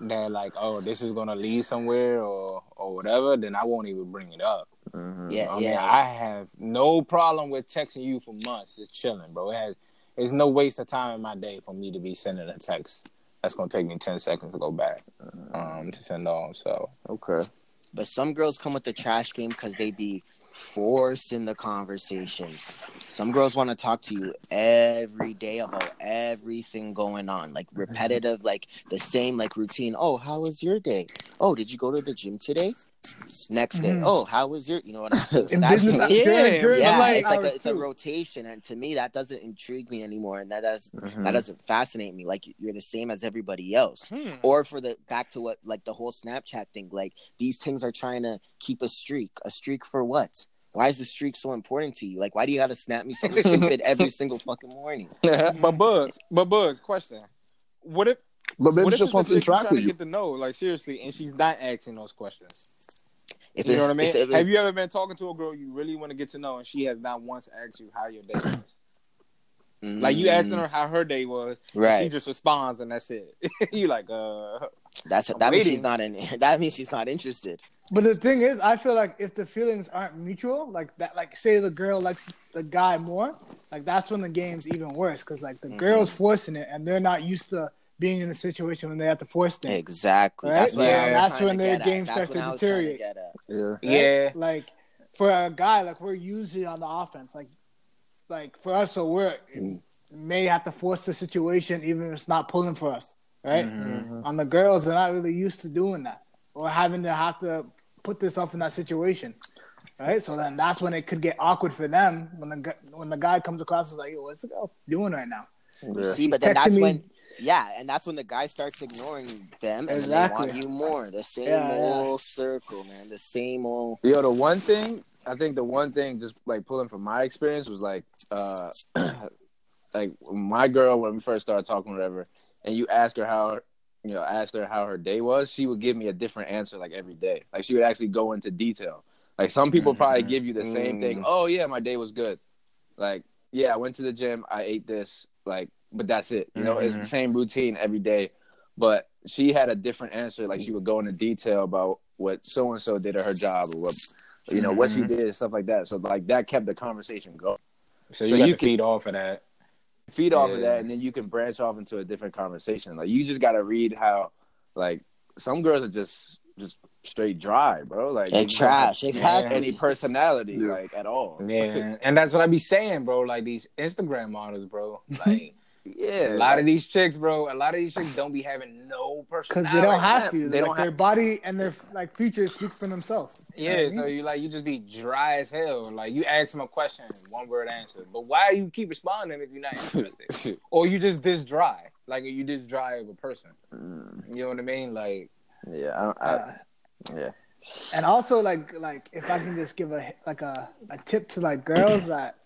that, like oh, this is gonna lead somewhere or or whatever, then I won't even bring it up. Mhm. Yeah, I mean, yeah. I have no problem with texting you for months. It's chilling, bro. It has, it's no waste of time in my day for me to be sending a text. That's gonna take me ten seconds to go back um, to send off. So okay. But some girls come with the trash game because they be forcing the conversation. Some girls want to talk to you every day about everything going on, like repetitive, like the same, like routine. Oh, how was your day? Oh, did you go to the gym today? Next day. Mhm. Oh, how was your? You know what I'm saying? So *laughs* In that's business, like- Yeah, during, during yeah, the light it's like a, it's a rotation, and to me, that doesn't intrigue me anymore, and that does Mhm. that doesn't fascinate me. Like you're the same as everybody else Hmm. or for the back to what like the whole Snapchat thing. Like these things are trying to keep a streak. A streak for what? Why is the streak so important to you? Like, why do you got to snap me something stupid *laughs* every single fucking morning? *laughs* but Buzz, but Buzz, question: What if But maybe what she if just wants to it's a chick you interact with you. get to know, like seriously, and she's not asking those questions? If you know what I mean? if Have you ever been talking to a girl you really want to get to know, and she has not once asked you how your day was? Mm, Like you asking her how her day was, and she just responds, and that's it. *laughs* you like, uh, That's I'm that means she's not in. *laughs* That means she's not interested. But the thing is, I feel like if the feelings aren't mutual, like that, like say the girl likes the guy more, like that's when the game's even worse because like the Mhm. girl's forcing it and they're not used to being in a situation when they have to force things. Exactly. Right? That's Yeah. That's when their game at. starts to what I was trying deteriorate. get. Yeah. right? yeah, Like for a guy, like we're usually on the offense. Like, like for us, so we're may have to force the situation even if it's not pulling for us, right? Mhm. On the girls, they're not really used to doing that or having to have to put themselves in that situation, right? So then that's when it could get awkward for them when the when the guy comes across is like, "Yo, what's the girl doing right now?" Yeah. See, but then that's me- when, yeah, and that's when the guy starts ignoring them, and then they want you more. The same Yeah, yeah. old circle, man. The same old. Yo, the one thing I think the one thing just like pulling from my experience was like uh *clears throat* like my girl when we first started talking whatever and you ask her how you know asked her how her day was she would give me a different answer like every day like she would actually go into detail like some people probably give you the same thing Mm. oh yeah my day was good like yeah i went to the gym i ate this like but that's it you know it's the Mhm. same routine every day but she had a different answer like she would go into detail about what so and so did at her job or what you know what she Mhm. did stuff like that so like that kept the conversation going so you So you can- feed off of that. feed off of that and then you can branch off into a different conversation like you just got to read how like some girls are just just straight dry bro like They're they just don't trash, have exactly. any personality Yeah. like at all Yeah, and that's what I be saying, bro. Like these Instagram models, bro. *laughs* Like yeah a lot of these chicks, bro. A lot of these chicks don't be having no personality. Because they don't have to. They like don't their have- body and their like features speak for themselves. You know Yeah, what I so mean? you like you just be dry as hell. Like you ask them a question, one word answer. But why you keep responding if you're not interested? *laughs* or you just this dry, like you this dry of a person. Mm, You know what I mean? Like yeah I, Uh, yeah *sniffs* and also like like if I can just give a like a, a tip to like girls that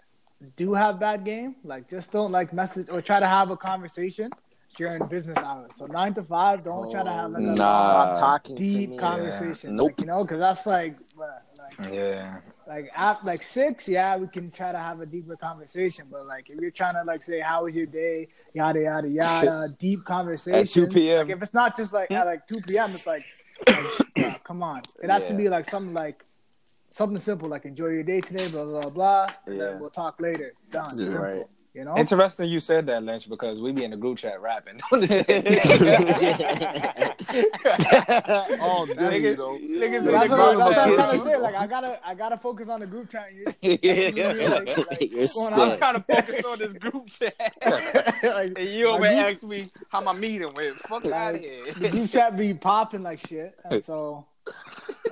do have bad game, like just don't like message or try to have a conversation during business hours. So nine to five, don't try to have like a oh, Stop talking to deep me. conversation. Nope. Like, you know, because that's like like yeah, like at like six, yeah, we can try to have a deeper conversation. But like if you're trying to like say how was your day, yada yada yada, deep conversation. At 2 p.m.. Like if it's not just like at like two p.m., it's like, like, *clears throat* come on, it has to be like something like something simple, like enjoy your day today, blah blah blah, and Yeah. then we'll talk later. Done. Yeah, Simple. right. You know, Interesting you said that, Lynch, because we be in the group chat rapping. *laughs* *laughs* oh, damn, you know. niggas that's, what, that's what I'm trying to say. Like, I gotta, I gotta focus on the group chat. You- *laughs* like, like, You're what's going I'm trying to focus on this group chat. like, and you over my ask me how my meeting went. Fuck out of here. the group chat be popping like shit, and so,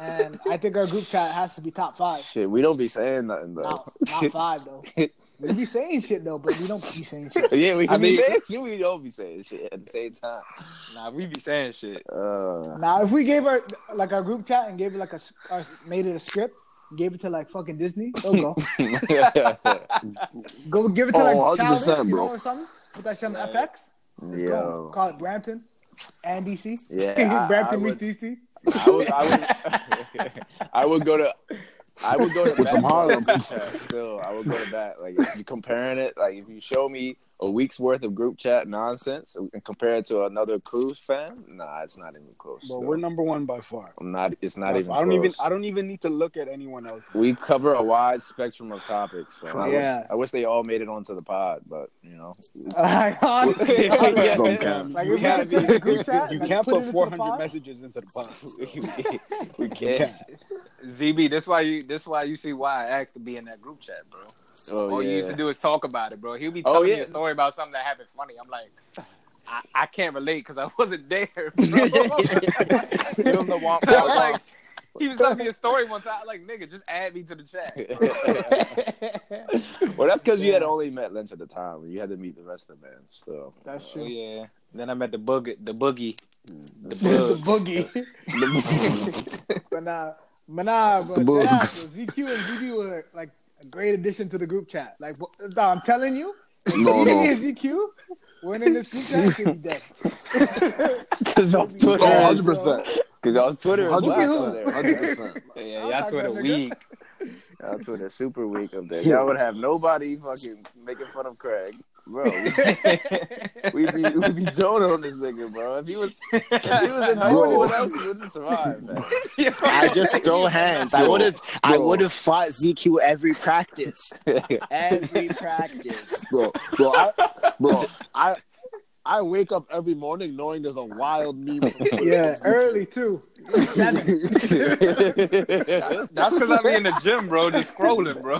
and I think our group chat has to be top five. Shit, we don't be saying nothing though. Not, not *laughs* five though. We be saying shit though, but we don't be saying shit. yeah, we I be mean- saying shit. We don't be saying shit at the same time. Nah, we be saying shit. Uh, Now, if we gave our like our group chat and gave it like a our, made it a script, gave it to like fucking Disney, they'll go. *laughs* Go give it to Oh, like 100%, Childish, you know, bro. or something. Put that shit on the FX. Let's go. Yo. Call it Brampton and DC. Yeah, *laughs* I- Brampton I meets would- DC. I would, I would, *laughs* I would go to, I would go to With some Harlem. for that chat Still, I would go to bat. Like if you comparing it, like if you show me a week's worth of group chat nonsense and compare it to another cruise fan, nah, it's not even close. But still. we're number one by far. I'm not. It's not I even. don't even. I don't even need to look at anyone else. We cover a wide spectrum of topics. fam. I Yeah. wish, I wish they all made it onto the pod, but you know. *laughs* *laughs* Like, honestly, Yeah. honestly. Like, You can't, get to the group chat, you like, can't put put 400 messages into the pod. *laughs* we You can't. can't. ZB, this why you this why you see why I asked to be in that group chat, bro. Oh, All yeah. you used to do is talk about it, bro. He'll be Oh, telling yeah. me a story about something that happened funny. I'm like, I, I can't relate because I *laughs* wasn't there. *laughs* Bro. The womp I was like, he was telling me a story one time. I'm like, nigga, just add me to the chat. *laughs* well, that's because you had only met Lynch at the time. You had to meet the rest of the band. So That's uh, Oh true. yeah. Then I met the boogie, the boogie, mm, the the bug. boogie. but nah, but nah, but The bugs. ZQ and ZB were like a great addition to the group chat. Like, wh- I'm telling you, No, no. and ZQ weren't in this group chat, she'd be dead. *laughs* because y'all's *laughs* Twitter, Oh, 100%. because y'all's Twitter, 100. wild over 100%. *laughs* Yeah, I'll y'all Twitter weak. Y'all Twitter super weak up there. Y'all would have nobody fucking making fun of Craig, bro. *laughs* We be we be Jonah on this nigga, bro. If he was if he was in high school, else he wouldn't survive, man. I just throw hands. I would have. I would have fought ZQ every practice. *laughs* Every practice. Bro, bro, I, bro, I, I wake up every morning knowing there's a wild meme. *laughs* Yeah, early too. That's because I be in the gym, bro, just scrolling, bro.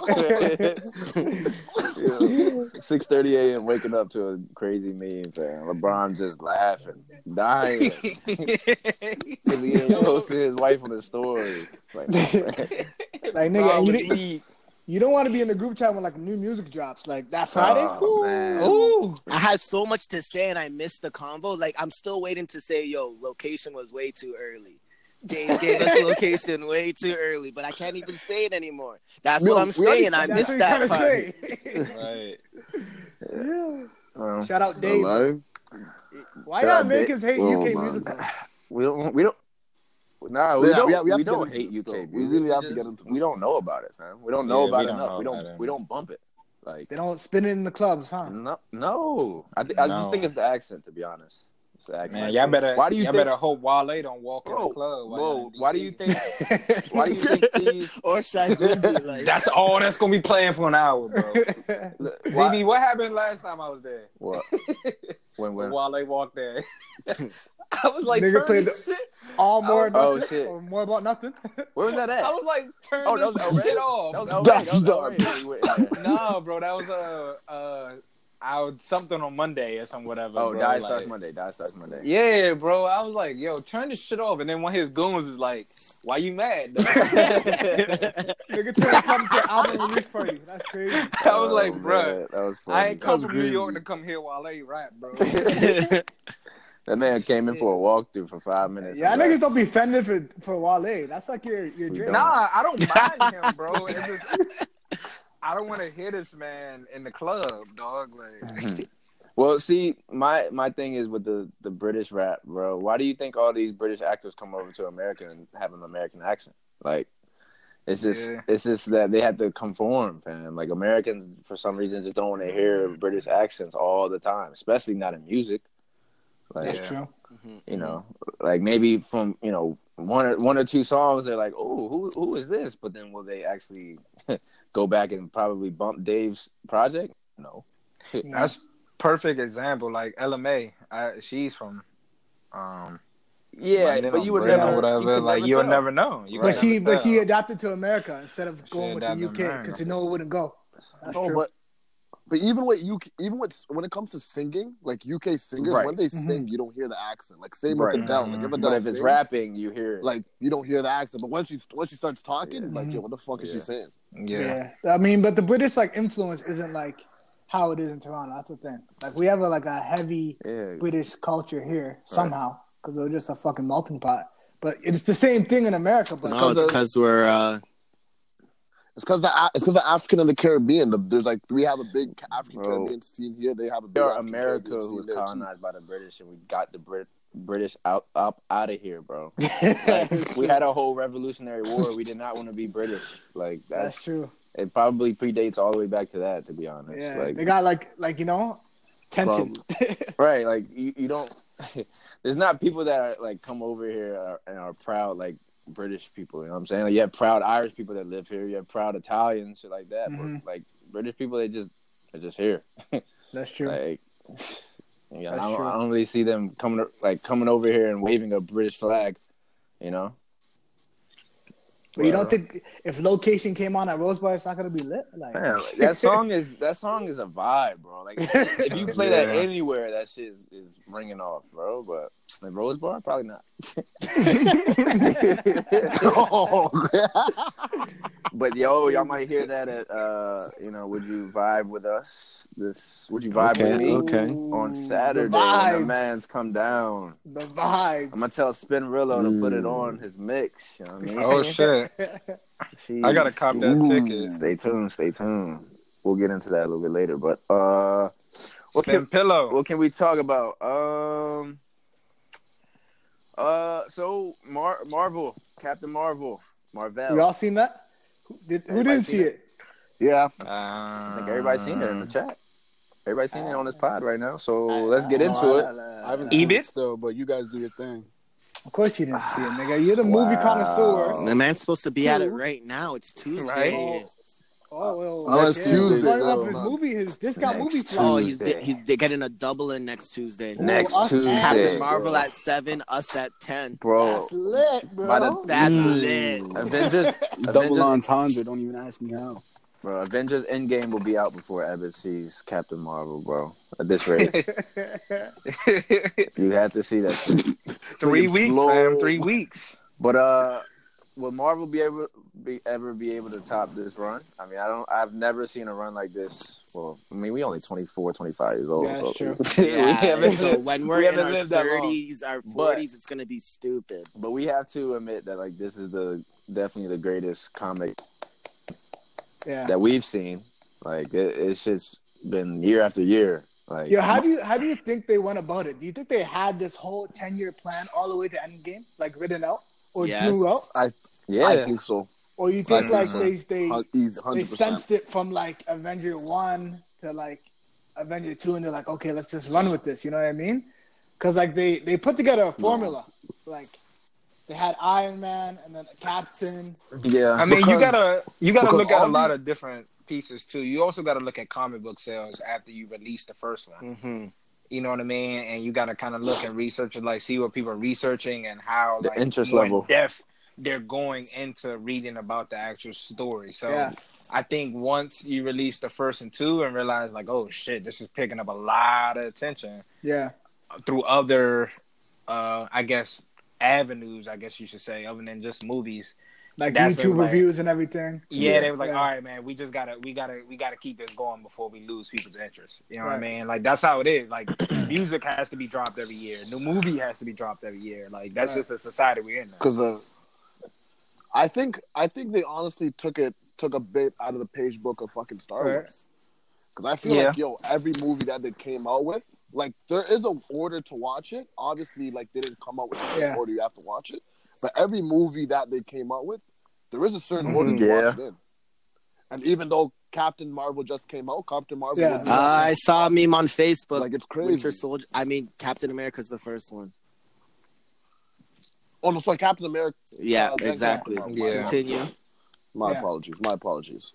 Six thirty a.m. waking up to a crazy meme, fam. LeBron just laughing, dying. Cause he ain't posted his wife on the story. Like, *laughs* oh, Like nigga, you, didn't- you don't want to be in the group chat when like new music drops, like that Friday. Oh, man. Ooh. I had so much to say and I missed the convo. Like I'm still waiting to say, yo, location was way too early. Dave *laughs* gave us location way too early, but I can't even say it anymore. That's Yo, what I'm saying. I missed that part. *laughs* *laughs* Right. yeah. Well, Shout out Dave. Why Shout y'all out Americans hate Oh, UK man. music? we don't. We don't. Nah, we Yeah, don't. we have- we we don't hate UK. music. We really have to just- get into We don't know about it, man. We don't know Yeah, about we it don't enough. know We don't. it. We don't bump it. Like They don't spin it in the clubs, huh? no, no. I, th- I just think it's the accent, to be honest. It's the accent. Man, y'all better. Why do you y'all think? better hope Wale don't walk in the club? while Whoa, why do you think? *laughs* Why do you think these? *laughs* or Shy Glizzy, *laughs* like That's all that's gonna be playing for an hour, bro. Why, ZB, what happened last time I was there? what? When When when? Wale walked there, I was like, Nigga played this the- shit. All more or Oh, nothing, shit. or more about nothing. *laughs* Where was that at? I was like, turn Oh, that was this shit off. That was El That's Rey. That was El done. Rey when we went in there. *laughs* no, bro, that was a. uh uh out something on Monday or some whatever. Oh, bro. Die like- Starts Monday. Diet Starts Monday. Yeah, bro. I was like, yo, turn this shit off. And then one of his goons was like, why you mad? though?" *laughs* Nigga turned to come to album release party. That's crazy. I was like, Oh, bruh, man, that was funny. I ain't come was from New. York to come here while they rap, bro. That man came in for a walkthrough for five minutes. Yeah, and niggas left. don't be fending for for Wale. That's like your your dream. nah, I don't *laughs* mind him, bro. Just, I don't want to hear this man in the club, dog. Like, *clears throat* Well, see, my my thing is with the the British rap, bro. Why do you think all these British actors come over to America and have an American accent? Like, it's just Yeah. it's just that they have to conform, fam. Like Americans, for some reason, just don't want to hear British accents all the time, especially not in music. Like, That's true. you know, like maybe from you know one or one or two songs, they're like, oh, who who is this? But then will they actually *laughs* go back and probably bump Dave's project? No. *laughs* That's perfect example. Like Ella Mai, I, she's from. Um, Yeah, London but you would Britain never. or whatever. you could like you'll never know. You But she, never but she adapted to America instead of She going with the UK because you know it wouldn't go. That's No, true. but but even with you, even with when it comes to singing, like UK singers, Right. when they Mhm. sing, you don't hear the accent. Like same Right. with Adele. Like if Mhm. Adele But if it's rapping, you hear it. like you don't hear the accent. But when she when she starts talking, Yeah. like yo, what the fuck is she saying? Yeah. yeah. I mean, but the British like influence isn't like how it is in Toronto. That's the thing. Like we have a, like a heavy yeah, British culture here somehow because we're just a fucking melting pot. But it's the same thing in America. But No, it's because we're uh, It's because the it's because the African and the Caribbean. The, there's like we have a big African Bro. Caribbean scene here. They have a we big are America who was there, too. colonized by the British, and we got the Brit- British out up out of here, bro. *laughs* Like, we had a whole Revolutionary War. We did not want to be British. Like that's that's true. it. Probably predates all the way back to that. To be honest, Yeah, like they got like like you know tension. *laughs* right, like you, you don't. *laughs* there's not people that are, like come over here are, and are proud like British people. You know what I'm saying? Like, you have proud Irish people that live here. You have proud Italians, shit like that. Mhm. But like British people, they just they're just here. *laughs* that's true. Like, yeah, That's I don't, true. I don't really see them coming like coming over here and waving a British flag. You know, but you don't think if location came on at Rose Bar, it's not gonna be lit? Like Man, *laughs* that song is that song is a vibe, bro. Like if you play that anywhere, that shit is, is ringing off, bro. But like Rose Bar, probably not. oh, *laughs* But yo, y'all might hear that at uh, you know, would you vibe with us? This would you vibe with Okay, me okay. on Saturday The when the man's come down? the vibe. I'm gonna tell Spinrillo to put it on his mix. You know what I mean? Oh shit! *laughs* I gotta cop that Ooh, ticket. Stay tuned, stay tuned. We'll get into that a little bit later. But uh what Spin can, pillow. what can we talk about? Um uh so Mar- Marvel, Captain Marvel, Marvel. we all seen that? Who, did, who didn't see it? it? yeah. I think everybody's seen it in the chat. Everybody's seen it on this Uh, pod right now. So let's get into it. I haven't seen Ebit? it still, but you guys do your thing. Of course you didn't see it, nigga. You're the movie connoisseur. the man's supposed to be at it right now. It's Tuesday. Right? Oh, well, Oh, it's yeah, Tuesday he's starting off still, his movie, his discount Next movie Oh, he's he's they're getting a double in next Tuesday. Next us and- Tuesday. Captain Marvel at seven, us at ten. Bro. That's lit, bro. By the- That's Mm. lit. Avengers, *laughs* Double Avengers, entendre. Don't even ask me how. Bro, Avengers Endgame will be out before Abbott sees Captain Marvel, bro. At this rate, *laughs* you have to see that. Shit. *laughs* Three It's weeks, slow. fam. Three weeks. But uh, will Marvel be able be ever be able to top this run? I mean, I don't. I've never seen a run like this. Well, I mean, we only 24, 25 years old. Yeah, that's so- true. *laughs* we Yeah, haven't so lived- when we we're in haven't our lived that long. thirties, our forties, it's gonna be stupid. But we have to admit that like this is the definitely the greatest comic yeah. that we've seen. Like it, it's just been year after year. Like yeah, how do you how do you think they went about it? Do you think they had this whole ten year plan all the way to Endgame, like written out or Yes. drew out, yeah, I think so. or you think I like think so. they they Hun- Easy, they sensed it from like Avenger one to like Avenger two, and they're like, okay, let's just run with this. You know what I mean? Because like they they put together a formula, like they had Iron Man and then a Captain. yeah. I mean, you gotta you gotta look at a lot these- of different pieces too. You also gotta look at comic book sales after you release the first one. hmm You know what I mean? And you gotta kind of look and research and like see what people are researching and how The like, interest level. in-depth they're going into reading about the actual story. So Yeah. I think once you release the first and two and realize like, oh shit, this is picking up a lot of attention Yeah, through other, uh, I guess, avenues. I guess you should say, other than just movies. like That's YouTube like- reviews and everything. Yeah, Yeah. they were like, Yeah. all right, man, we just gotta, we gotta, we gotta keep this going before we lose people's interest. You know what I mean? Like that's how it is. Like *clears throat* music has to be dropped every year. New movie has to be dropped every year. Like that's Right. just the society we're in. Because the, I think I think they honestly took it took a bit out of the page book of fucking Star Right. Wars. Because I feel Yeah. like yo, every movie that they came out with, like there is an order to watch it. Obviously, like they didn't come out with the Yeah. order you have to watch it. But every movie that they came out with, there is a certain Mhm. order to Yeah. watch it in. And even though Captain Marvel just came out, Captain Marvel, Yeah. Uh, I saw a meme on Facebook. like it's crazy. Winter Soldier. I mean, Captain America's the first one. oh no, sorry, Captain America. Yeah, Uh, exactly. Captain Yeah. Continue. My Yeah. apologies. My apologies.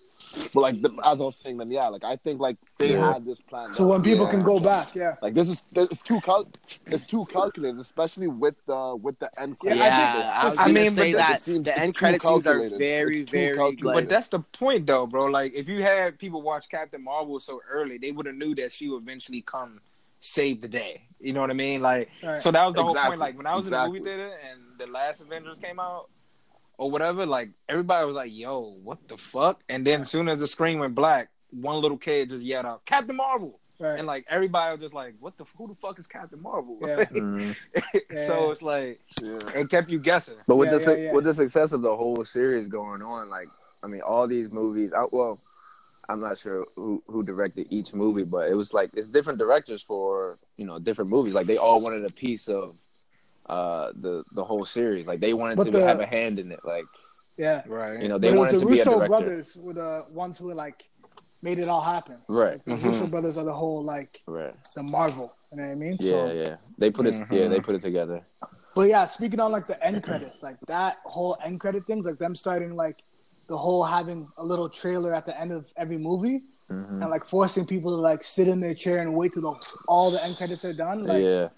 But like the, as I was saying, then yeah, like I think like they Yeah. had this plan. So when people Yeah. can go back, yeah. like this is it's too cal- it's too calculated, especially with the with the end. Yeah, credits. I Yeah, think- I I mean, say but that it seems- the end too credit scenes are very, very calculated. But that's the point, though, bro. Like, if you had people watch Captain Marvel so early, they would have knew that she would eventually come save the day. You know what I mean? Like, Right. so that was the whole point. Like, when I was in the Exactly. movie theater and the last Avengers came out or whatever, like everybody was like, "Yo, what the fuck?" And then as soon as the screen went black, one little kid just yelled out, "Captain Marvel!" Right. And like everybody was just like, "What the? Who the fuck is Captain Marvel?" Yeah. *laughs* Mhm. *laughs* so Yeah. it's like Yeah. it kept you guessing. But with Yeah, the yeah, yeah. with the success of the whole series going on, like I mean, all these movies. I, well, I'm not sure who who directed each movie, but it was like it's different directors for you know different movies. Like they all wanted a piece of uh the the whole series. Like they wanted But to the- have a hand in it. Like Yeah. Right. you know they it was wanted the to be a Russo director. brothers were the ones who were like made it all happen. Right. The Russo brothers are the whole like Right. the Marvel. You know what I mean? Yeah, so, yeah. They put it. Mhm. Yeah, they put it together. But yeah, speaking on like the end credits, like that whole end credit things, like them starting like the whole having a little trailer at the end of every movie Mhm. and like forcing people to like sit in their chair and wait till the, all the end credits are done. Like yeah,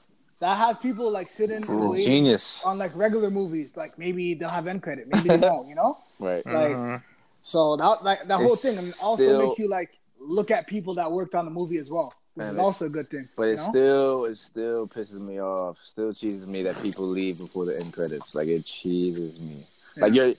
that has people like sitting and waiting genius. on like regular movies. Like maybe they'll have end credit, maybe they *laughs* won't. You know? Right. Like Mhm. so that like that whole It's thing and also still- makes you like look at people that worked on the movie as well, which Man, is it's- also a good thing. But it know? still it still pisses me off. Still cheeses me that people leave before the end credits. Like it cheeses me. Like Yeah. you're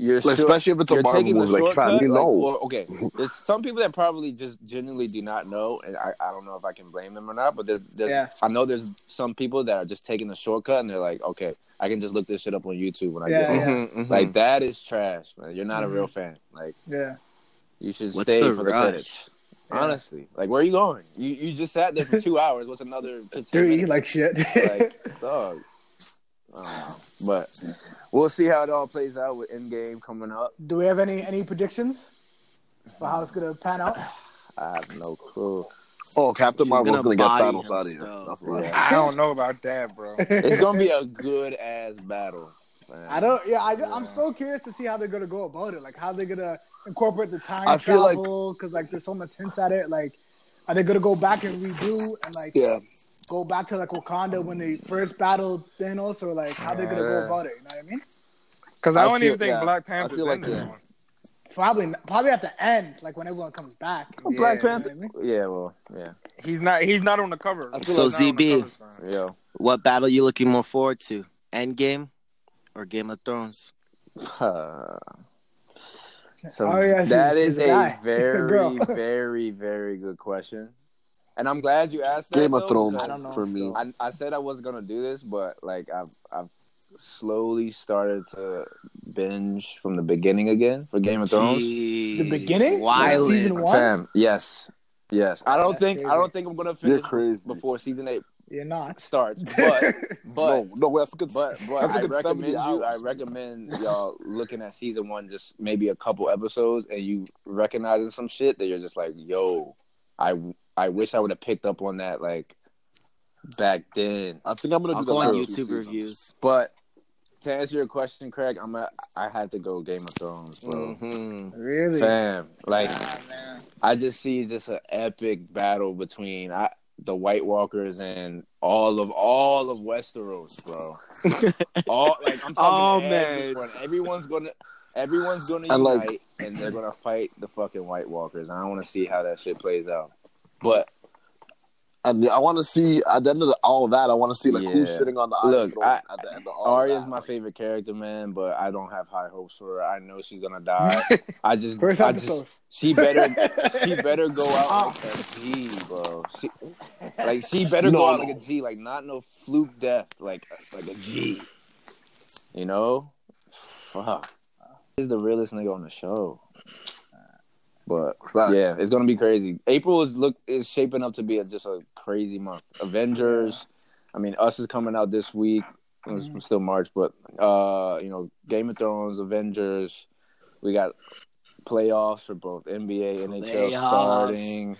you're Like, sure- especially if it's a you're Marvel movie, like, shortcut. fam, you like, know. or- okay, there's some people that probably just genuinely do not know, and I, I don't know if I can blame them or not. But there's, there's Yeah. I know there's some people that are just taking the shortcut and they're like, okay, I can just look this shit up on YouTube when I Yeah, get yeah. home. Mhm, mhm. Like that is trash, man. You're not Mhm. a real fan. Like yeah. you should What's stay the for the rush? credits. Honestly, like where are you going? You you just sat there for two *laughs* hours. What's another fifteen Three minutes? like shit. like *laughs* dog. Um, I. *sighs* But we'll see how it all plays out with Endgame coming up. Do we have any any predictions for how it's gonna pan out? *sighs* I have no clue. Oh, Captain She's Marvel's gonna gonna, get body Thanos out of here. That's what Yeah. I don't know about that, bro. *laughs* It's gonna be a good ass battle. Man. I don't. Yeah, I, I'm Yeah. so curious to see how they're gonna go about it. Like how they're gonna incorporate the time I feel travel because like there's so much hints at it. Like are they gonna go back and redo and like Yeah. Go back to like Wakanda when they first battled Thanos or like how they're gonna go about it? You know what I mean? Because I I don't feel- even think yeah, Black I Panther's feel in like, this yeah. one. Probably probably at the end, like when everyone comes back. Oh, Black Yeah, Panther. you know Yeah, well, yeah, He's not. He's not on the cover. I He's feel So not on the ZB. covers, yo. What battle you looking more forward to? Endgame or Game of Thrones? *sighs* so Oh, yes, that he's- is he's a a guy. *laughs* Very, very, very good question, and I'm glad you asked that. Game of though, Thrones I don't know for me. I, I said I wasn't gonna do this, but like I've I've slowly started to binge from the beginning again for Game of Thrones. The beginning? Wild. Like season one? Fam, yes, yes. I don't That's think I don't think I'm gonna finish crazy. before season eight You're not. starts, but *laughs* but. no, no, that's a good. But but that's a I good recommend 70 you. I recommend *laughs* y'all looking at season one, just maybe a couple episodes, and you recognizing some shit that you're just like, yo, I I wish I would have picked up on that like back then. I think I'm gonna I'll do the go on YouTube reviews. But to answer your question, Craig, I'm a, I had to go Game of Thrones, bro. Mhm. Really? Fam, like Ah, man. I just see just an epic battle between I, the White Walkers and all of all of Westeros, bro. *laughs* all like I'm talking Oh, everyone. man. Everyone's gonna everyone's gonna unite like- and they're gonna fight the fucking White Walkers. And I want to see how that shit plays out. But And I want to see at the end of the, all of that. I want to see like who's sitting on the iron Look, throne I- at the end of all Arya's that. my Like, favorite character, man. But I don't have high hopes for her. I know she's gonna die. *laughs* I just First I episode. just she better she better go out *laughs* like a G, bro. She, like she better No, go out no. like a G, like not no fluke death, like like a G. You know, fuck. He's the realest nigga on the show. But Fact. yeah, it's gonna be crazy. April is look is shaping up to be a, just a crazy month. Avengers, I mean, us is coming out this week. It's Mm-hmm. still March, but uh, you know, Game of Thrones, Avengers. We got playoffs for both NBA, NHL Playoffs. starting.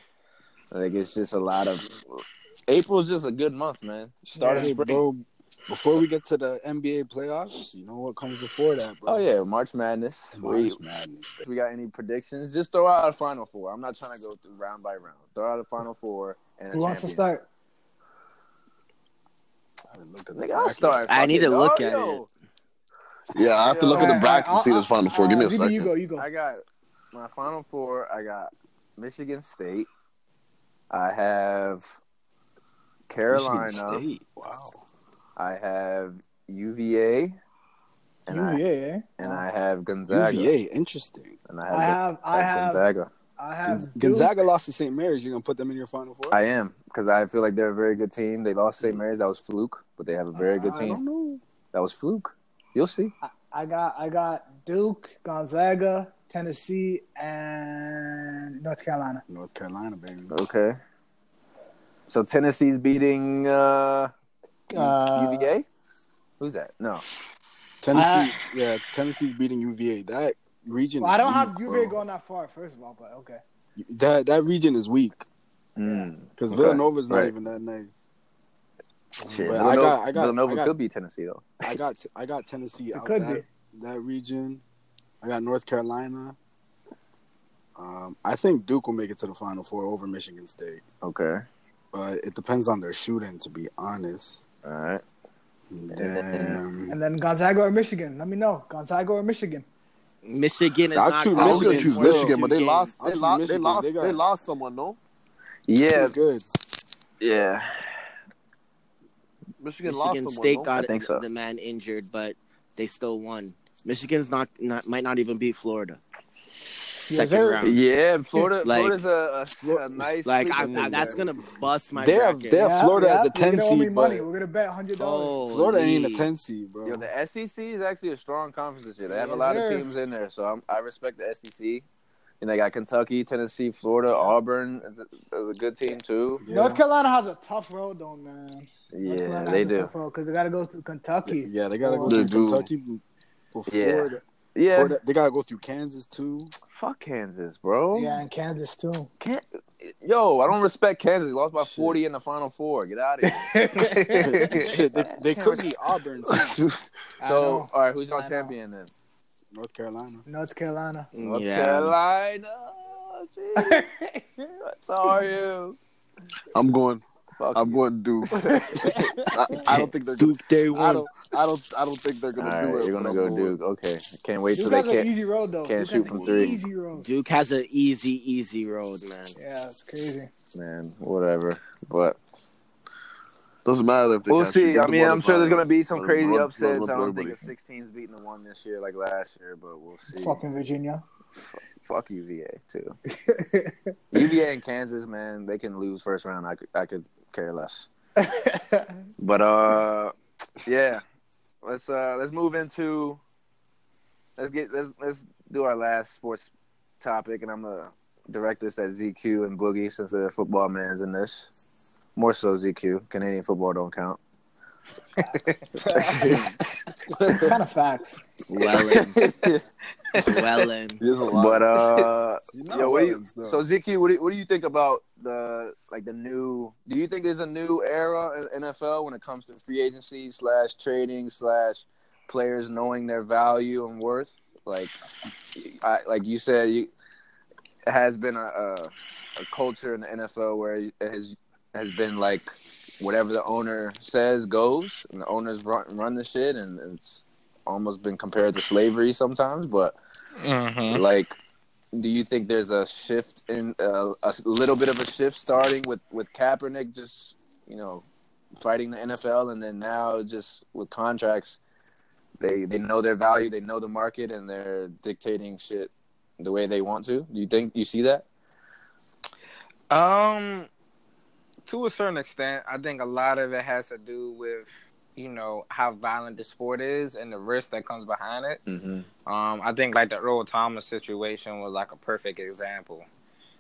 Like it's just a lot of. April's just a good month, man. Start of Hey, spring. Bro, Before we get to the NBA playoffs, you know what comes before that, bro? Oh yeah, March Madness. We, March Madness. if we got any predictions, just throw out a final four. I'm not trying to go through round by round. Throw out a final four and a Who wants to start? I haven't looked at the I'll start. I Fuck need it, to look dog, at yo. it. Yeah, I have to look at the bracket to see this final four. Give me a second. You go, you go. I got my final four. I got Michigan State. I have Carolina. Michigan State. Wow. I have UVA. And I UVA, eh? and I have Gonzaga. UVA, interesting. And I have, I have, I have, Gonzaga. I have Duke. Gonzaga lost to St. Mary's. You're gonna put them in your final four? I am because I feel like they're a very good team. They lost St. Mary's. That was fluke, but they have a very good I don't team. know. That was fluke. You'll see. I got, I got Duke, Gonzaga, Tennessee, and North Carolina. North Carolina, baby. Okay. So Tennessee's beating uh, Uh, UVA. Who's that? No. Tennessee, I- yeah, Tennessee's beating UVA. That region. Well, I don't have weak, UVA bro. going that far, first of all, but okay. That that region is weak Mm. because Okay, Villanova's not right. even that nice. Shit, But I Villanova, got- I got- Villanova I got- could be Tennessee though. I got I got Tennessee out could that, that region. I got North Carolina. Um, I think Duke will make it to the Final Four over Michigan State, Okay. but it depends on their shooting. To be honest, All right. Damn. And then Gonzaga or Michigan. Let me know. Gonzaga or Michigan. Michigan is I'll not. choose I was gonna Michigan choose for Michigan, but they lost. They lost. They lost. They got- They lost someone. No, Yeah. Good. Yeah. Michigan, lost Michigan someone. State no? got I think so. the man injured, but they still won. Michigan's not, not might not even beat Florida. Yes, Second sir. round. Yeah. Florida. *laughs* Like- Florida's a, a, a nice. Like I, I, that's gonna bust my They have- bracket. they have- Florida as a You're 10 gonna seed, money. but- We're gonna bet hundred dollars. Florida ain't a Holy. 10 seed, bro. Yo, the SEC is actually a strong conference this year. They have a lot sir. of teams in there, so I'm, I respect the SEC. And they got Kentucky, Tennessee, Florida, Auburn is a, is a good team too. Yeah. North Carolina has a tough road, though, man. North Yeah, Carolina they do. because they got to go to Kentucky. Yeah, they gotta go to. Kentucky before Yeah. Florida. Yeah, Florida- They gotta go through Kansas too. fuck Kansas, bro. Yeah, and Kansas too. Can- Yo, I don't respect Kansas. They lost by Shit. 40 in the Final Four. Get out of here. *laughs* Shit, they, they could be *laughs* Auburn, too. So, know. all right, who's I your champion then? North Carolina. North Carolina. North Yeah. Carolina. Shit. *laughs* Tar Heels. I'm going. Fuck I'm you. going Duke. *laughs* *laughs* I, I don't think they're. Gonna, Duke day I one. don't. I don't. I don't think they're gonna right, do it. you're gonna I'm go going- Duke. Okay, can't wait till Duke they has an can't. easy road though. can't Duke shoot has from an three. Easy road. Duke has an easy, easy road, man. Yeah, it's crazy. Man, whatever. But Doesn't matter if they we'll can't shoot. see. I mean, I'm sure there's gonna be some crazy run- let him upsets. run I don't through think a 16's beating the one this year like last year, but we'll see. Fucking Virginia. Fuck UVA too. *laughs* UVA and Kansas, man, they can lose first round. I could, I could care less. *laughs* But uh, yeah, let's uh let's move into let's get let's let's do our last sports topic, and I'm gonna direct this at ZQ and Boogie since the football man's in this. More so ZQ. Canadian football don't count. It's kind of facts. Wellen, Wellen. There's a but uh, *laughs* Yo, what do you, so Ziki, what do you, what do you think about the like the new? Do you think there's a new era in NFL when it comes to free agency slash trading slash players knowing their value and worth? Like, I like you said, you, it has been a, a a culture in the NFL where it has has been like whatever the owner says goes, and the owners run run the shit, and it's almost been compared to slavery sometimes, but Mm-hmm. like do you think there's a shift in uh, a little bit of a shift starting with with Kaepernick just you know fighting the NFL and then now just with contracts they they know their value they know the market and they're dictating shit the way they want to do you think you see that Um, to a certain extent, I think a lot of it has to do with you know how violent the sport is and the risk that comes behind it. mm-hmm. Um, I think like the Earl Thomas situation was like a perfect example.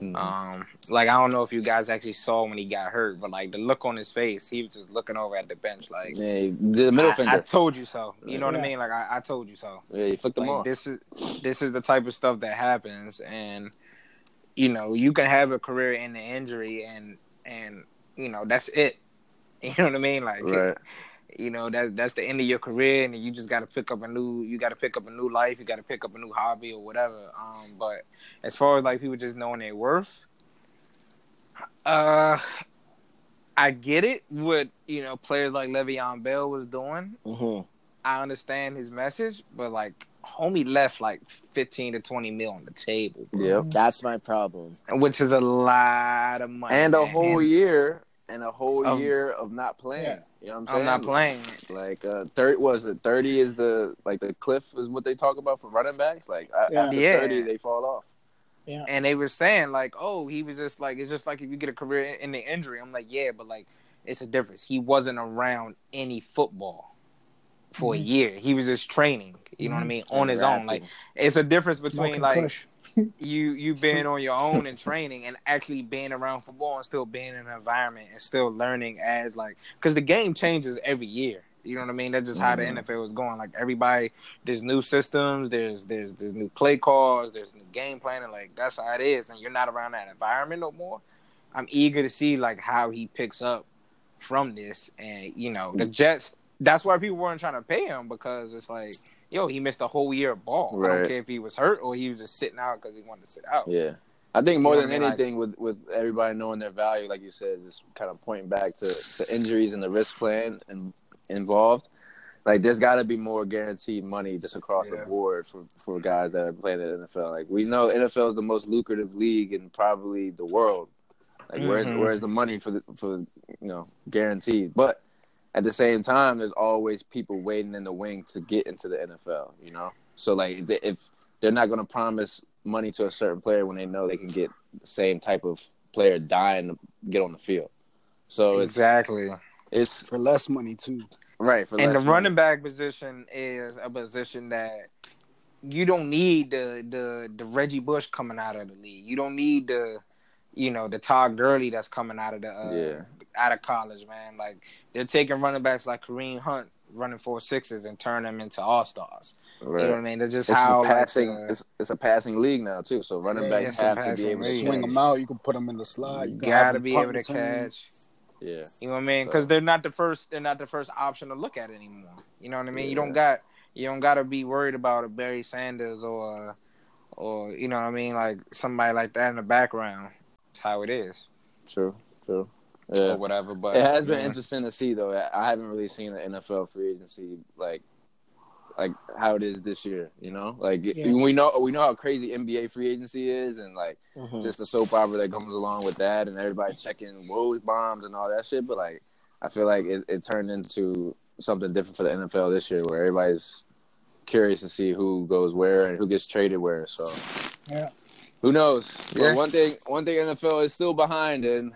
Mm-hmm. Um, like I don't know if you guys actually saw when he got hurt, but like the look on his face, he was just looking over at the bench like. yeah, the middle I, finger I told you so. You know what I mean? Like I, I told you so. yeah you flicked them Like off this is this is the type of stuff that happens, and you know you can have a career in the injury, and and you know that's it. *laughs* You know what I mean? Like right you know that that's the end of your career, and you just got to pick up a new you got to pick up a new life, you got to pick up a new hobby or whatever. Um, but as far as like people just knowing their worth, uh, I get it. What you know, players like Le'Veon Bell was doing. Mhm. I understand his message, but like homie left like fifteen to twenty mil on the table, bro. Yep. That's my problem. which is a lot of money. And a whole year and a whole Of- year of not playing. Yeah. You know what I'm saying? I'm not playing. Like uh, thirty was it thirty is the like the cliff is what they talk about for running backs. Like Yeah. after Yeah. thirty they fall off. Yeah. And they were saying like, oh, he was just like it's just like if you get a career in the injury. I'm like, yeah, but like it's a difference. He wasn't around any football for a Mhm. year. He was just training. You know what I mean on his own. Like it's a difference between like *laughs* you you being on your own and training and actually being around football and still being in an environment and still learning as like because the game changes every year you know what i mean that's just how the Mhm. nfl is going like everybody there's new systems there's there's there's new play calls there's new game planning like that's how it is and you're not around that environment no more i'm eager to see like how he picks up from this and you know the jets that's why people weren't trying to pay him because it's like yo he missed a whole year of ball i don't care if he was hurt or he was just sitting out because he wanted to sit out Yeah. I think more You know than I mean? anything, with with everybody knowing their value, like you said, just kind of pointing back to, to injuries and the risk plan and involved. Like, there's got to be more guaranteed money just across Yeah. the board for, for guys that are playing in the NFL. Like, we know NFL is the most lucrative league in probably the world. Like, where's Mhm. where's the money for the for you know guaranteed? But at the same time, there's always people waiting in the wing to get into the NFL. You know, so like if- if they're not going to promise money to a certain player when they know they can get the same type of player dying to get on the field. So exactly it's for less money too. right for and the less running back position is a position that you don't need the the the Reggie Bush coming out of the league. You don't need the you know the Todd Gurley that's coming out of the uh, Yeah. Out of college, man. Like they're taking running backs like Kareem Hunt running four sixes and turn them into all stars. Right. You know what I mean? They're just It's how passing. Like, uh, it's, it's a a passing league now too. So running Yeah, backs have to be able to. Swing them out. You can put them in the slide. you can have gotta be able to catch. Yeah. You know what I mean? So- Because they're not the first. They're not the first option to look at anymore. You know what I mean? You don't got. You don't got to be worried about a Barry Sanders or, or you know what I mean, like somebody like that in the background. That's how it is, True. True. Yeah. or whatever. But it has been yeah. interesting to see though. I haven't really seen the NFL free agency like like how it is this year. You know, like Yeah. we know we know how crazy NBA free agency is, and like Mhm. just the soap opera that comes along with that, and everybody checking Woj bombs and all that shit. But like, I feel like it, it turned into something different for the NFL this year, where everybody's curious to see who goes where and who gets traded where. So, Yeah. who knows? Yeah. But one thing, one thing NFL is still behind in.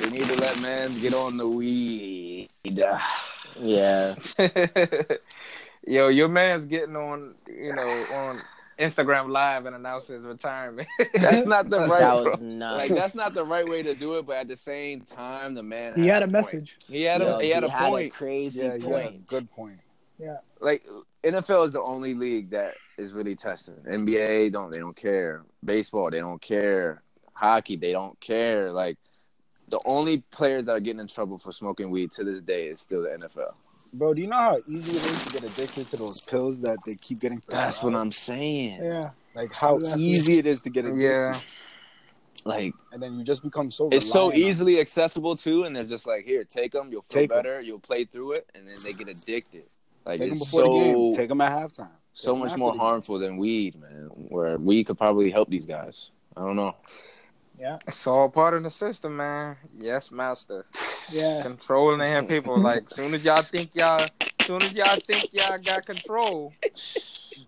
They need to let man get on the weed. Yeah. *laughs* Yo, your man's getting on, you know, on Instagram Live and announcing his retirement. *laughs* That's *laughs* not the right. That was nuts. like that's not the right way to do it. But at the same time, the man He had a point. message. He had Yo, a he had a had point. a crazy Yeah, yeah. point. Good point. Yeah. Like NFL is the only league that is really testing. NBA don't they don't care. Baseball they don't care. Hockey they don't care. Like the only players that are getting in trouble for smoking weed to this day is still the NFL. Bro, do you know how easy it is to get addicted to those pills that they keep getting? That's what I'm saying. Yeah. like how Exactly. easy it is to get addicted. yeah, Like And then you just become so it's so reliant on easily accessible too, and they're just like, here, take them. You'll feel Take 'em. better. You'll play through it, and then they get addicted. Like Take them it's before so the game. Take them at halftime. so much more the game. harmful than weed, man. Where weed could probably help these guys. I don't know. Yeah. it's all part of the system, man. Yes, master. Yeah. Controlling them people. Like, soon as y'all think y'all, soon as y'all think y'all got control,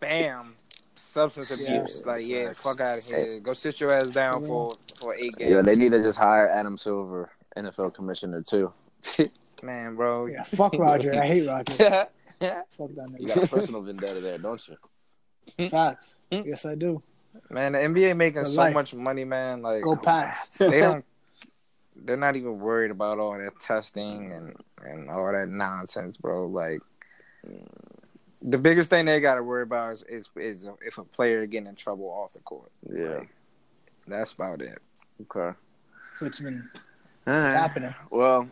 bam, substance Yeah. abuse. Like, yeah, fuck out of here. Go sit your ass down Yeah. for for eight games. Yeah, they need to just hire Adam Silver, NFL commissioner too. *laughs* man, bro. Yeah. Fuck Roger. I hate Roger. *laughs* you Fuck that got a nigga. personal vendetta there, don't you? Facts. Hmm? Yes, I do. Man, the NBA making so life. much money, man. Like, Go Pats. they *laughs* don't. They're not even worried about all that testing and and all that nonsense, bro. Like, the biggest thing they got to worry about is, is is if a player getting in trouble off the court. Yeah. That's about it. Okay. Which been All right. happening. Well,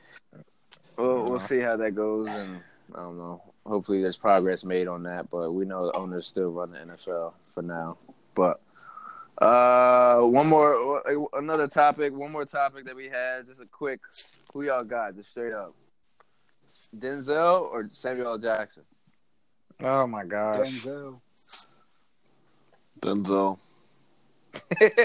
we'll, we'll see how that goes, and I don't know. Hopefully, there's progress made on that, but we know the owners still run the NFL for now. But uh, one more, another topic, one more topic that we had. Just a quick, who y'all got? Just straight up, Denzel or Samuel L. Jackson? Oh my gosh. Denzel. Denzel.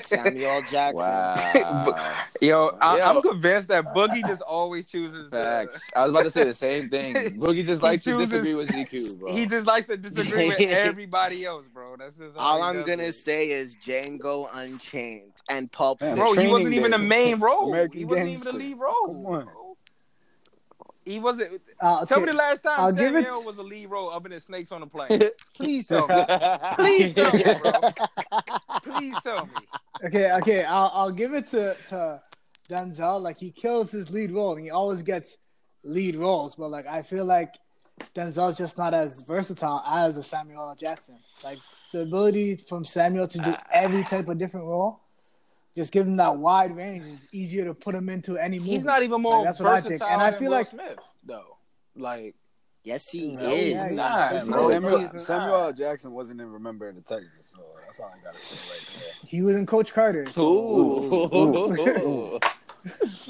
Samuel Jackson. Wow. Yo, I, Yo. I'm convinced that Boogie just always chooses the- Facts. I was about to say the same thing. *laughs* Boogie just He likes to disagree with ZQ, bro. He just likes to disagree with *laughs* everybody else, bro. That's just All he I'm gonna it. say is Django Unchained and Pulp Man, Bro, he wasn't even the main role. American he wasn't Gangster. even the lead role. Come on. He wasn't. Uh, Tell me the last time I'll Samuel it- was a lead role other than Snakes on the Plane. *laughs* Please tell me. Please tell me, bro. Please tell me. Okay, okay, I'll I'll give it to to Denzel. Like he kills his lead role, and he always gets lead roles. But like I feel like Denzel's just not as versatile as a Samuel L. Jackson. Like the ability from Samuel to do ah. every type of different role, just give him that wide range. It's easier to put him into any movie. He's not even more Like, that's what I versatile think. And I than feel Will like Smith, though. Like, Yes, he oh, No, is. yeah, he's not, not. Samuel, Samuel L. Jackson wasn't in Remember in the Titans, so that's all I gotta say right there. he was in Coach Carter. so- Ooh.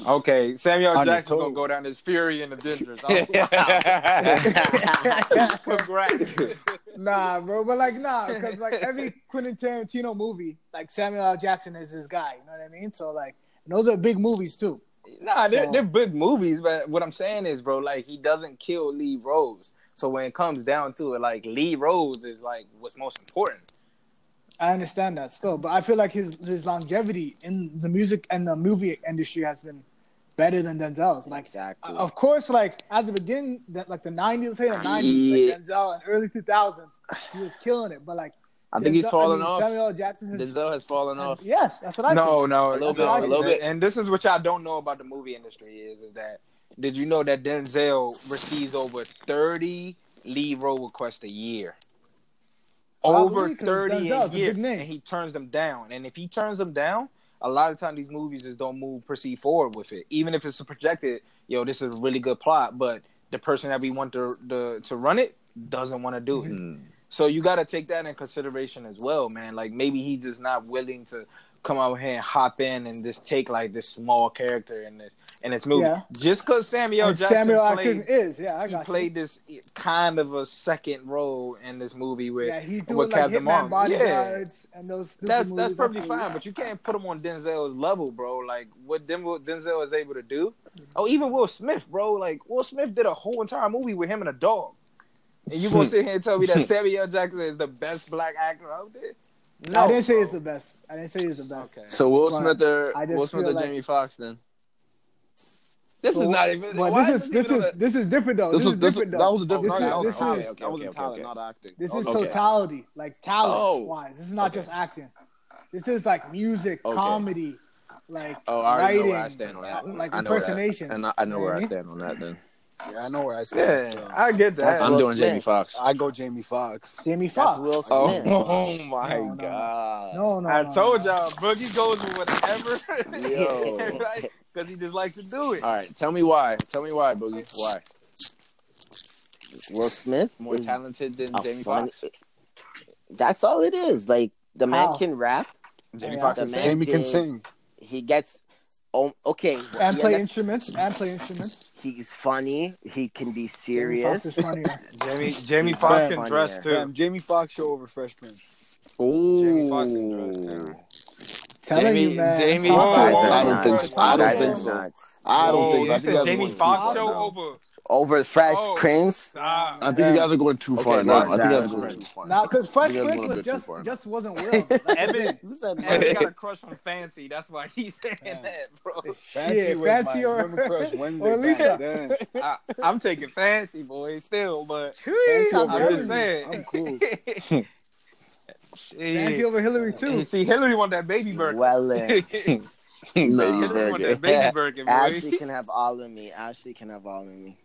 okay, Samuel On your Jackson's gonna go down as Fury in the Avengers. Oh, *laughs* Congrats. Nah, bro, but like nah, because like every Quentin Tarantino movie, like Samuel L. Jackson is his guy. You know what I mean? So like, those are big movies too. Nah, they're, So- they're big movies, but what I'm saying is, bro, like he doesn't kill Lee roles. So when it comes down to it, like Lee roles is like what's most important. I understand that still, but I feel like his his longevity in the music and the movie industry has been better than Denzel's. Like, exactly. of course, like at the beginning, that like the '90s, hey, the '90s, like Denzel and early 2000s, he was killing it. But like, I think he's Denzel- fallen I mean, off. Samuel L. Jackson has Denzel has fallen off. Yes, that's what I no, think. no, A little no, bit, a little bit. And this is what y'all don't know about the movie industry is, is that did you know that Denzel receives over 30 lead role requests a year? Over Probably, 'cause 30 Denzel's a a year, big and he turns them down. And if he turns them down, a lot of times these movies just don't move, proceed forward with it. Even if it's a projected, yo, this is a really good plot, but the person that we want to to, to run it doesn't want to do it. Mm. So you got to take that in consideration as well, man. Like maybe he's just not willing to come out here and hop in and just take like this small character in this in this movie. Yeah. Just because Samuel And Jackson Samuel played, Jackson is, yeah, I he got played this kind of a second role in this movie you. with Yeah, he's with doing like Captain Hitman Marvel. bodyguards and those. That's movies. that's perfectly That's- fine, but you can't put him on Denzel's level, bro. Like what Denzel, Denzel is able to do. Oh, even Will Smith, bro. Like Will Smith did a whole entire movie with him and a dog, and you gonna sit here and tell me that *laughs* Samuel Jackson is the best black actor out there? No, I didn't say he's the best. I didn't say he's the best. Okay. So Will Smith or I just Will Smith feel or like- Jamie Foxx then? This So- is not even. But this is this even is on the- this is different though. This This, was is this, different that was a different. This that is was this talent. is okay, that was okay, talent, not acting. this is was- Okay. totality, like talent Oh. wise. This is not just acting. This is like music, Okay. comedy, like Oh, I already know writing, where I stand on that. like I know where impersonation. and I, I know where I I stand on that. Then Yeah, I know where I stand. Yeah, still. I get that. That's I'm Will doing Smith. Jamie Foxx. I go Jamie Foxx. Jamie That's Foxx. Will Oh, Smith. *laughs* oh *laughs* my No, no, no. god! No, no, I no, told no. y'all, Boogie goes with whatever. *laughs* Yo. Because he just likes to do it. All right, tell me why. Tell me why, Boogie. Why? Will Smith More is talented than a Jamie funny- Foxx. That's all it is. Like the man How? can rap. Jamie Yeah. Foxx The is man same. Jamie can did- sing. He gets. Oh, okay. And yeah, play that's- instruments. And play instruments. He's funny. He can be Jamie Foxx serious. is funnier. *laughs* Jamie Jamie He's Foxx funnier. can dress too. Fam, Jamie Foxx show over Fresh Prince. Jamie Foxx can dress too. Telling Jamie- you, man. Jamie- Top Whoa, five. whoa, I don't think so. I don't think so. I don't think so. I think said you guys are Jamie Foxx show now. over. Over Fresh Oh. Prince. Ah, I think you guys are going too far Okay, now. I think you guys are going too far. Now, because Fresh Prince was just just wasn't *laughs* real. That's Evan- thing. Who said Evan got a crush on Fancy. That's why he's saying *laughs* Yeah. that, bro. Fancy Yeah, was Fancy my or- women crush *laughs* Wednesday or Lisa. then. I, I'm taking Fancy, boy, still, but Fancy I'm I'm just saying. I'm cool. Fancy Shit. over Hillary You too. See, Hillary want that baby burger. Well, then. Uh, baby *laughs* Hillary *laughs* want that baby burger, boy. *laughs* Ashley can have all of me. Ashley can have all of me.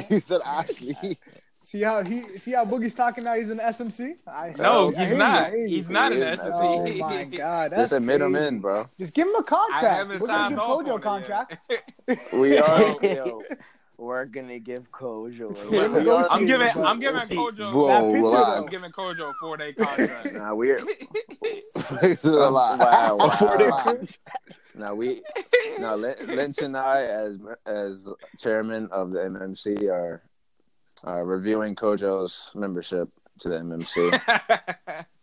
he said Ashley. See how he see how Boogie's talking now. He's in SMC. I, No, I he's hear you, not. I you. He's not in SMC. the is. Oh my god, that's Just admit him in, bro. Just give him a contract. haven't We're gonna signed give off Kojo on a contract. We are. Yo, we're gonna give Kojo. We're a- gonna I'm giving I'm giving Kojo Bro, That picture, relax. I'm giving Kojo a four day contract. Nah, we're Relax. wow, *laughs* A four-day contract. Now we, now Lynch and I, as as chairman of the MMC, are are reviewing Kojo's membership to the MMC. *laughs*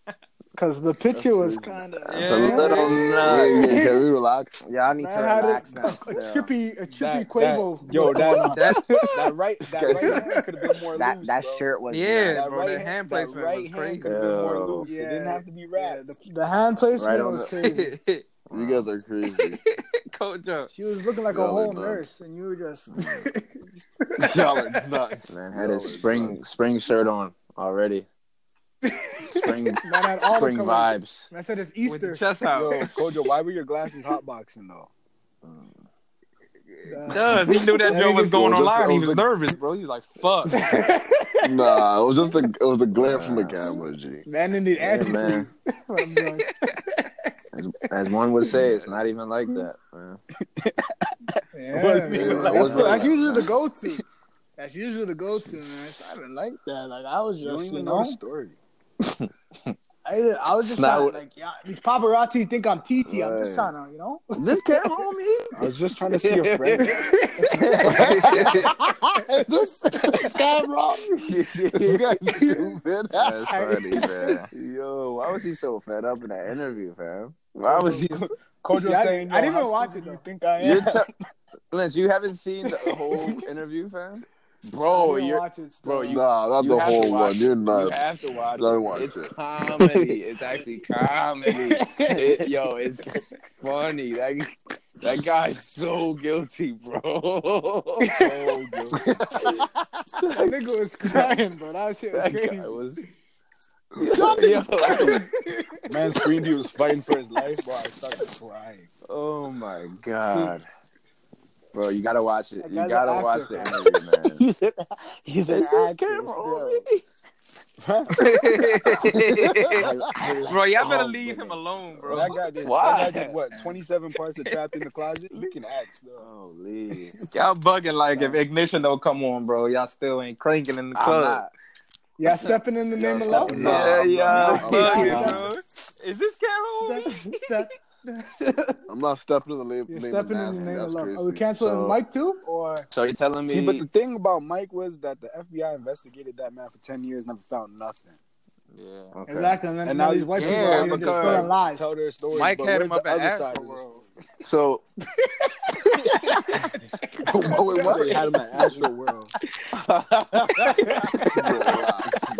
Because the picture was kind of. It's a Yeah. little Yeah, nuts. Uh, *laughs* yeah, can we relax? Y'all need to relax a, now. a *laughs* Still. trippy, a trippy That- Quavo. that- yo, that- That, That *laughs* right, that right hand could have been more That loose. that bro. shirt was Yeah, that nuts. right the hand, hand that placement right was crazy. could have been more Yo. loose. It Yeah. didn't have to be Yeah, wrapped. the, the hand placement Right was the- crazy. You guys are crazy. Kojo. She was looking like a Y'all are whole nurse, and you were just. Mm. Y'all are nuts. Man had his Y'all are spring nuts. spring shirt on already. Spring *laughs* Man had all spring vibes. I said it's Easter. the chest Yo, out. *laughs* Kojo, why were your glasses hotboxing though? Uh, Does he knew that That *laughs* Joe was going It was online? He was was like- nervous, bro. He was like, "Fuck." Nah, it was just a it was a glare from the camera, G. Man didn't need Yeah, man. man. As, as one would say, it's not even like that, man. Yeah, Wasn't man. even like that's, that. the- that's usually the go-to. That's usually the go-to, man. It's not even like that. Like I was You don't just, you even know know, the story. *laughs* I, I was just trying, what- like, yeah, these paparazzi think I'm TT. I'm just trying to, you know. This camera on me? I was just trying to see a friend. *laughs* this, this camera. *laughs* This guy's stupid. That's funny, man. Yo, why was he so fed up in that interview, fam? Why was he? Kojo Yeah, I- saying, I didn't even watch it, do You think I You're am? te- Lynch, you haven't seen the whole interview, fam? I Bro, you're watch it still. bro, you- Nah, not You the whole watch one. You're not. You have to watch Don't it. watch it's it. comedy. *laughs* It's actually comedy. It- yo, it's funny. That that guy's so guilty, bro. *laughs* so guilty. that nigga was crying, bro. That shit was That crazy. guy was. Man screamed he was fighting for his life, bro. I started crying. oh my god, bro! You gotta watch it. You gotta an watch actor, the interview, man. *laughs* He's an, he's an Is this actor still. on me? I, I like bro, y'all better all leave women. him alone, Bro, bro. that guy did. Why? That guy did what? Twenty-seven parts of Trapped in the Closet. You can act still. Holy, Y'all bugging like if ignition don't come on, bro. Y'all still ain't cranking in the I'm club. not. Yeah, stepping in the Yo, name of love. yeah, yeah, not- I'm not- bugging, I'm bro. Is this camera on? Step, step. I'm not stepping in the name, You're name stepping of in the name of That's love. crazy. Are we canceling So- Mike too, or So you're telling me? See, but the thing about Mike was that the FBI investigated that man for ten years, never found nothing. yeah, okay. exactly? And then And now now these white yeah, people are here just because- lies. Tell their stories. Mike but had where's him up the at other side Astro of this? *laughs* So *laughs* Wait, what? They had him at Astro World. Relax,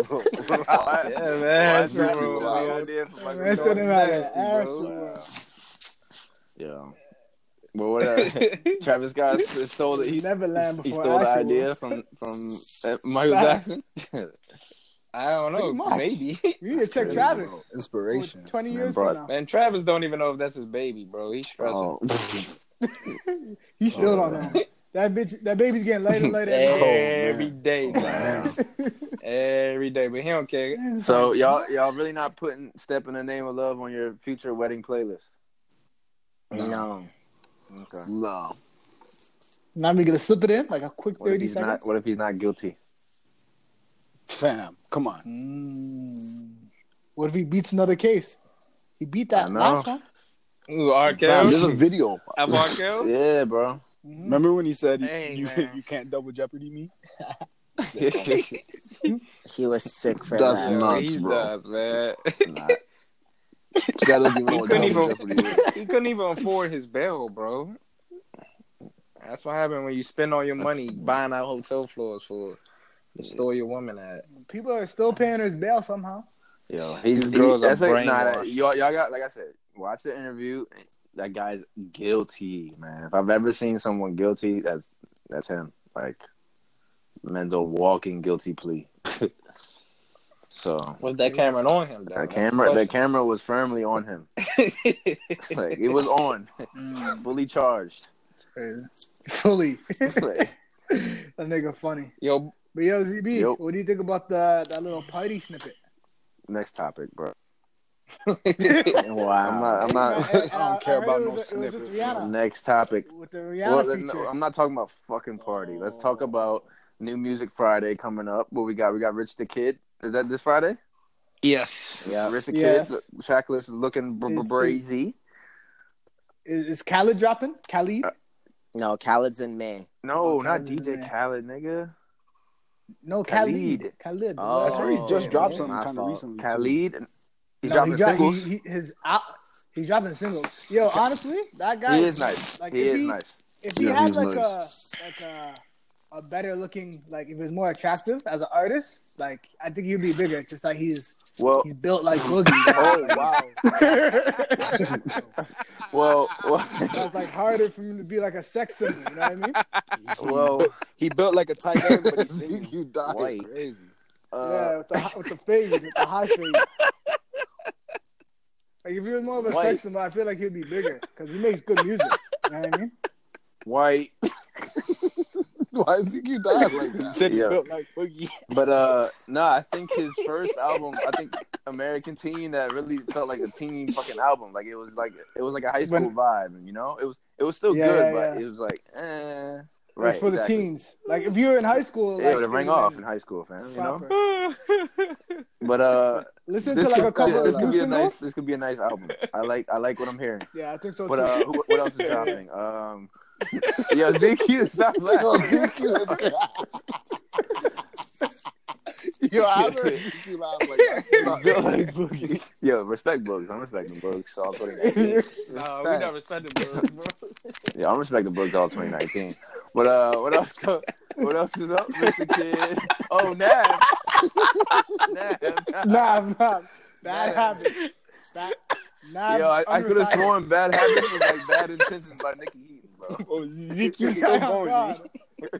bro. Relax. Yeah, man. Watch that, bro. idea for Michael Man, send him out Jordan of nasty, Astro. World. Yeah. Well, what? Uh, *laughs* Travis Scott stole the he, Neverland he before He stole the idea from from uh, Michael Jackson. *laughs* I don't know. Pretty much. Maybe. You need to check Travis. bro. Inspiration. Twenty years bro. from now, Man, Travis don't even know if that's his baby, bro. He's stressing. oh, *laughs* he still Oh, don't know. That bitch, that baby's getting later, later. Every man. day, man. Every day, but he don't care. so y'all y'all really not putting "Step in the Name of Love" on your future wedding playlist? No. Okay. No. now we gonna slip it in like a quick What thirty seconds. not? What if he's not guilty? Fam, come on. Mm. What if he beats another case? He beat that know. last one. Ooh, R. Fam, Kelly. there's a video. Of R. Kelly? *laughs* Yeah, bro. Mhm. Remember when he said Hey, you man. *laughs* you can't double jeopardy me? *laughs* He was sick for That's that. Yeah, nuts, he bro. does, man. Nah. This guy doesn't even He what couldn't double even- he couldn't even afford his bail, bro. That's what happened when you spend all your money buying out hotel floors for the store your woman at. People are still paying his bail somehow. Yo, he's These girls he, that's are like, nah, brainwashed. y'all, y'all got like I said, watch the interview. That guy's guilty, man. If I've ever seen someone guilty, that's that's him. Like, man's a walking guilty plea. *laughs* so Was that camera on him? though? the camera, the question. camera was firmly on him. *laughs* like it was on, mm. fully charged. Fully. Like, *laughs* that nigga funny. Yo, But yo, ZB, Yo. what do you think about the that little party snippet? Next topic, bro. *laughs* Wow. I'm not. I'm not. And- and I don't care heard about no was, it was with snippets, Next topic. with the Rihanna Well, no, I'm not talking about fucking party. Let's talk about New Music Friday coming up. What we got? We got Rich the Kid. Is that this Friday? Yes. Yeah. Rich the Yes. Kid. Shackless is looking br- br- Is the- Is, is Khaled dropping? Khalid? Uh, No, Khaled's in May. No, Oh, not DJ. Khaled, nigga. no, Khalid. Khalid. Khalid. Oh, That's where he's just yeah, dropped yeah. something My kind of fault. recently. too. Khalid. He's No, dropping he dropped, singles. He, he, his out, he's dropping singles. Yo, honestly, that guy He is nice. Like he if is he, nice. if he Yeah, had like nice. a like a a better looking like if he was more attractive as an artist, like I think he'd be bigger. Just like he's Well, he's built like Boogie. *laughs* Oh wow! *laughs* well, well, That's like harder for him to be like a sex symbol. You know what I mean? *laughs* well. he built like a tight end, but he's singing. Zeke, you died. That's crazy. yeah, Uh, with the hi- with the fade, with the high fade. Like if he was more of a White. sex symbol, I feel like he'd be bigger because he makes good music. You know what I mean? white, Why you died like that? Said Yeah. like Boogie. but uh, *laughs* no, I think his first album, I think American Teen, that really felt like a teen fucking album. Like it was like it was like a high school vibe, you know. It was it was still Yeah, good, yeah, but it was like eh. It was for the teens. Like if you were in high school, Yeah, like, it would ring off in high school, fam. You know. *laughs* But uh, *laughs* Listen to like could, a couple this of could be a nice. This could be a nice album. I like I like what I'm hearing. Yeah, I think so But too. uh, who, what else is dropping? Um, yo, ZQ, stop Yo, laughing. Zeke, you is Yo, I haven't heard Zeke laugh like that. Like boogies. Yo, respect books. I'm respecting books. All 2019. *laughs* Nah, we not respecting bro. *laughs* Yeah, I'm respecting books all 2019. But uh, what else? Go, what else is up, Mr. Kid? Oh, Nav. Nav. nah, nah, bad Bad habits. Bad, nah, Yo, I, I could have sworn Bad Habits was like Bad Intentions by Niykee Heaton, bro. *laughs* Oh, Zeke, you still going? God. It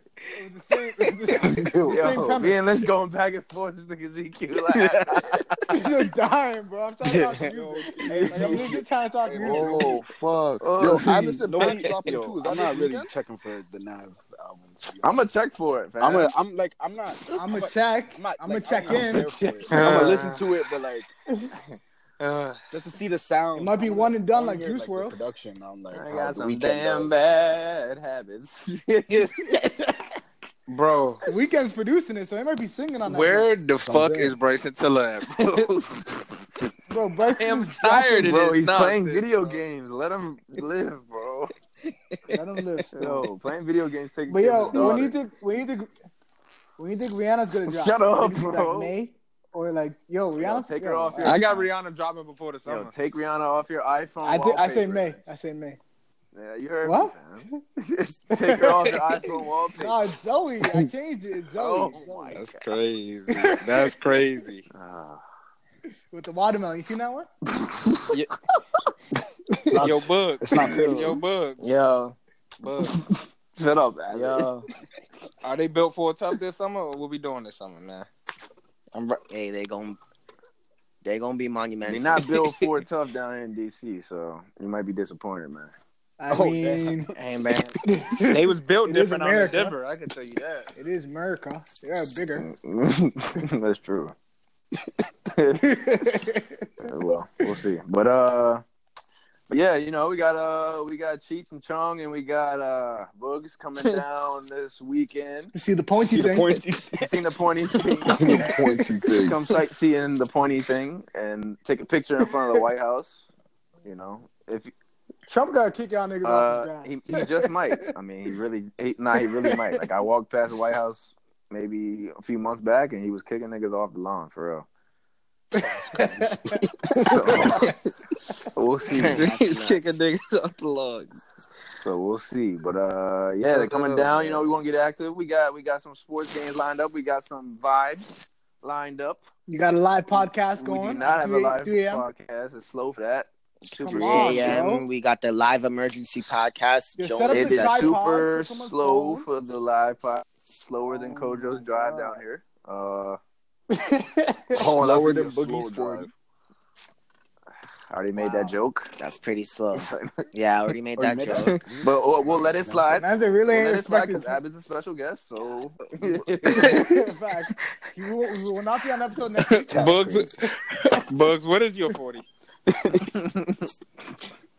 was the same. It was the same, it the same Yo, premise. me and Liz going back and forth. This nigga ZQ like, *laughs* I'm just dying, bro. I'm talking about talk *laughs* music. Like, I'm legit trying to talk music. Oh fuck! Oh, Yo, see, Anderson Nobody, Paak dropping yo, too. I'm not really weekend? checking for the Nav album. I'm gonna check for it, fam. I'm, a, I'm like, I'm not. I'm gonna check. I'm not. I'm like, gonna check I'm in. not there for it. I'm gonna listen to it, but like Uh, just to see the sound. It might be I wanna- one and done I like Juice the WRLD. production. I'm like, I got some damn does. bad habits. *laughs* bro, Weeknd's producing it, so he might be singing on that. where the fuck there. is Bryson Tiller *laughs* at, bro? bro. Bryson I am tired of bro, this he's playing video bro. games. Let him live, bro. Let him live. Still. Yo, playing video games taking But yo, when you think when you think when you think Rihanna's gonna drop? Shut up, bro. Like May or like yo, Yo, Rihanna? take her yo, off your- I got Rihanna dropping before the summer. Yo, take Rihanna off your iPhone. I think I say. May. I say May. Yeah, you heard What? me, fam. *laughs* take her off your iPhone wallpaper. No, it's Zoe. I *laughs* changed it. It's Zoe. Oh It's Zoe. my That's crazy. *laughs* That's crazy. Ah. With the watermelon. You seen that one? Yo, bug. It's not crazy. Yo, bug. Yo, Bug. Shut up, man. yo, Are they built for a tough this summer, or what we doing this summer, man? I'm br- hey, they gon' they gonna be monumental. They're not built *laughs* for tough down in DC, so you might be disappointed, man. I Oh, mean, *laughs* hey man, they was built It is different out in America. Denver. I can tell you that. it is America. They are bigger. *laughs* That's true. well, we'll see. But uh but yeah, you know, we got uh we got Cheats and Chong and we got uh Bugs coming *laughs* down this weekend. You see the pointy See the thing? pointy. *laughs* You seen the pointy *laughs* thing? The pointy thing. Come sightseeing the pointy thing and take a picture in front of the White House. You know, if Trump got to kick y'all niggas off uh, his grass. he, he just might. I mean, he really, he, nah, he really might. Like I walked past the White House maybe a few months back, and he was kicking niggas off the lawn for real. So, we'll see. *laughs* He's kicking niggas off the log. So we'll see. But uh, yeah, they're coming down. You know, we want to get active. We got we got some sports games lined up. We got some vibes lined up. You got a live podcast going. We do not at have a live 3 podcast. It's slow for that. Super Come 3 on, a.m. We got the live emergency podcast. Yo, Joe- set up It the is tripod, super put some on slow phone. for the live pod. Slower than Oh Kojo's drive God. down here. Uh, Oh, Lower that's than gonna be a Boogie's slow Ford. drive. *sighs* already made Wow. that joke. That's pretty slow. *laughs* Yeah, I already made that made joke. But we'll, we'll let it slide. Man's a really We'll ain't let it slide respected. because Abbott's a special guest. So *laughs* Fact. You will, you will not be on episode next week. Bugs, *laughs* Bugs, what is your forty?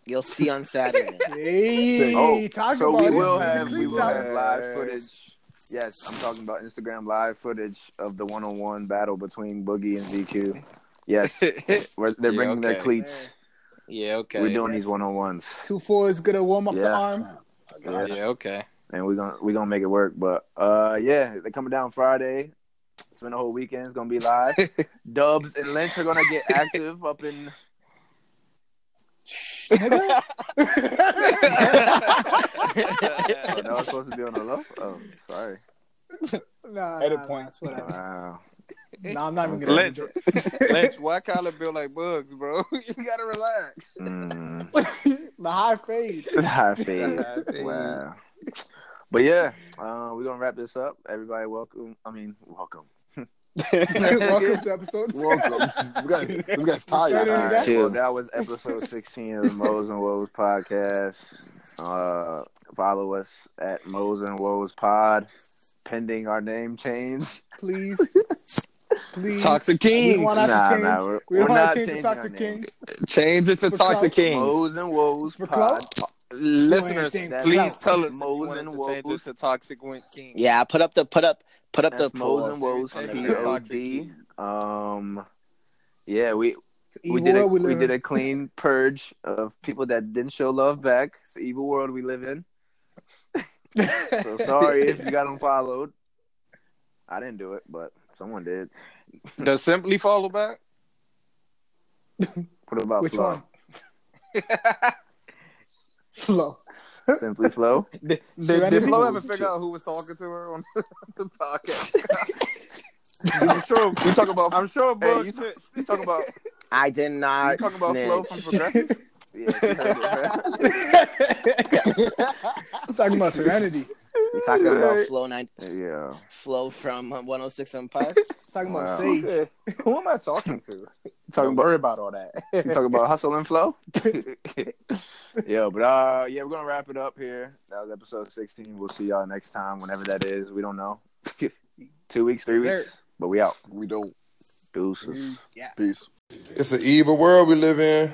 You'll see on Saturday. Hey, Oh, talk so about we it. will have we will have live footage. Yes, I'm talking about Instagram live footage of the one-on-one battle between Boogie and ZQ. Yes, *laughs* We're, they're Yeah, bringing their cleats. Yeah, okay. We're doing these one-on-ones, Two four is gonna warm up the arm. Yes. Yeah, okay. and we're gonna we're gonna make it work. But uh, yeah, they're coming down Friday. Spend the whole weekend. It's gonna be live. *laughs* Dubs and Lynch are gonna get active up in. *laughs* Oh, that was supposed to be on the low. Oh, sorry. Nah, Edit nah, point. Nah, it's whatever. Wow. Nah, I'm not even gonna. Lynch, do it. Lynch, why *laughs* Kyler built like Bugs, bro? *laughs* you gotta relax. Mm. the high fade. High fade. High fade. Wow. But yeah, uh, we're gonna wrap this up. Everybody, welcome. I mean, welcome. *laughs* Welcome to episode. Welcome. this guy's this guy's tired. Started All with right, that? Well, that was episode 16 of the Mo's and Woes podcast. Uh, follow us at Mo's and Woes Pod, pending our name change. Please, please. Toxic We Kings. don't want to Nah, change. nah, we're- we don't we're not change changing to our Toxic name. Kings. Change it to For Toxic clout? Kings. Mo's and Woes For Pod. clout? Listeners, You ain't think please tell us if Mo's and us to change Woes. to Toxic Win- King. Yeah, put up the put up put up That's the Mo's poll. and Woes on the P video. O D. Um, yeah, we we did a we we did a clean *laughs* purge of people that didn't show love back. It's the evil world we live in. *laughs* So sorry if you got unfollowed. I didn't do it, but someone did. *laughs* Does Simply follow back? What about Which Flo? one? Flow. Simply Flow. *laughs* Did, did, Serenity? did Flo ever figure out who was talking to her on *laughs* the podcast? I'm sure. You talk about I'm sure. Hey, you, talk, you talk about I did not. you talk about Flo from. Progressive. Yeah, she heard it. *laughs* Talking about Serenity. You talking about Flow nine Yeah. Flow from um, 106 Empire? *laughs* Talking Wow. about Sage. Who am I talking to? *laughs* Talking Don't about worry about all that. You talking about hustle and flow? yeah, but uh, yeah, we're gonna wrap it up here. That was episode sixteen. We'll see y'all next time, whenever that is. We don't know. Two weeks, three weeks, but we out. We don't. Deuces. Yeah. Peace. It's an evil world we live in.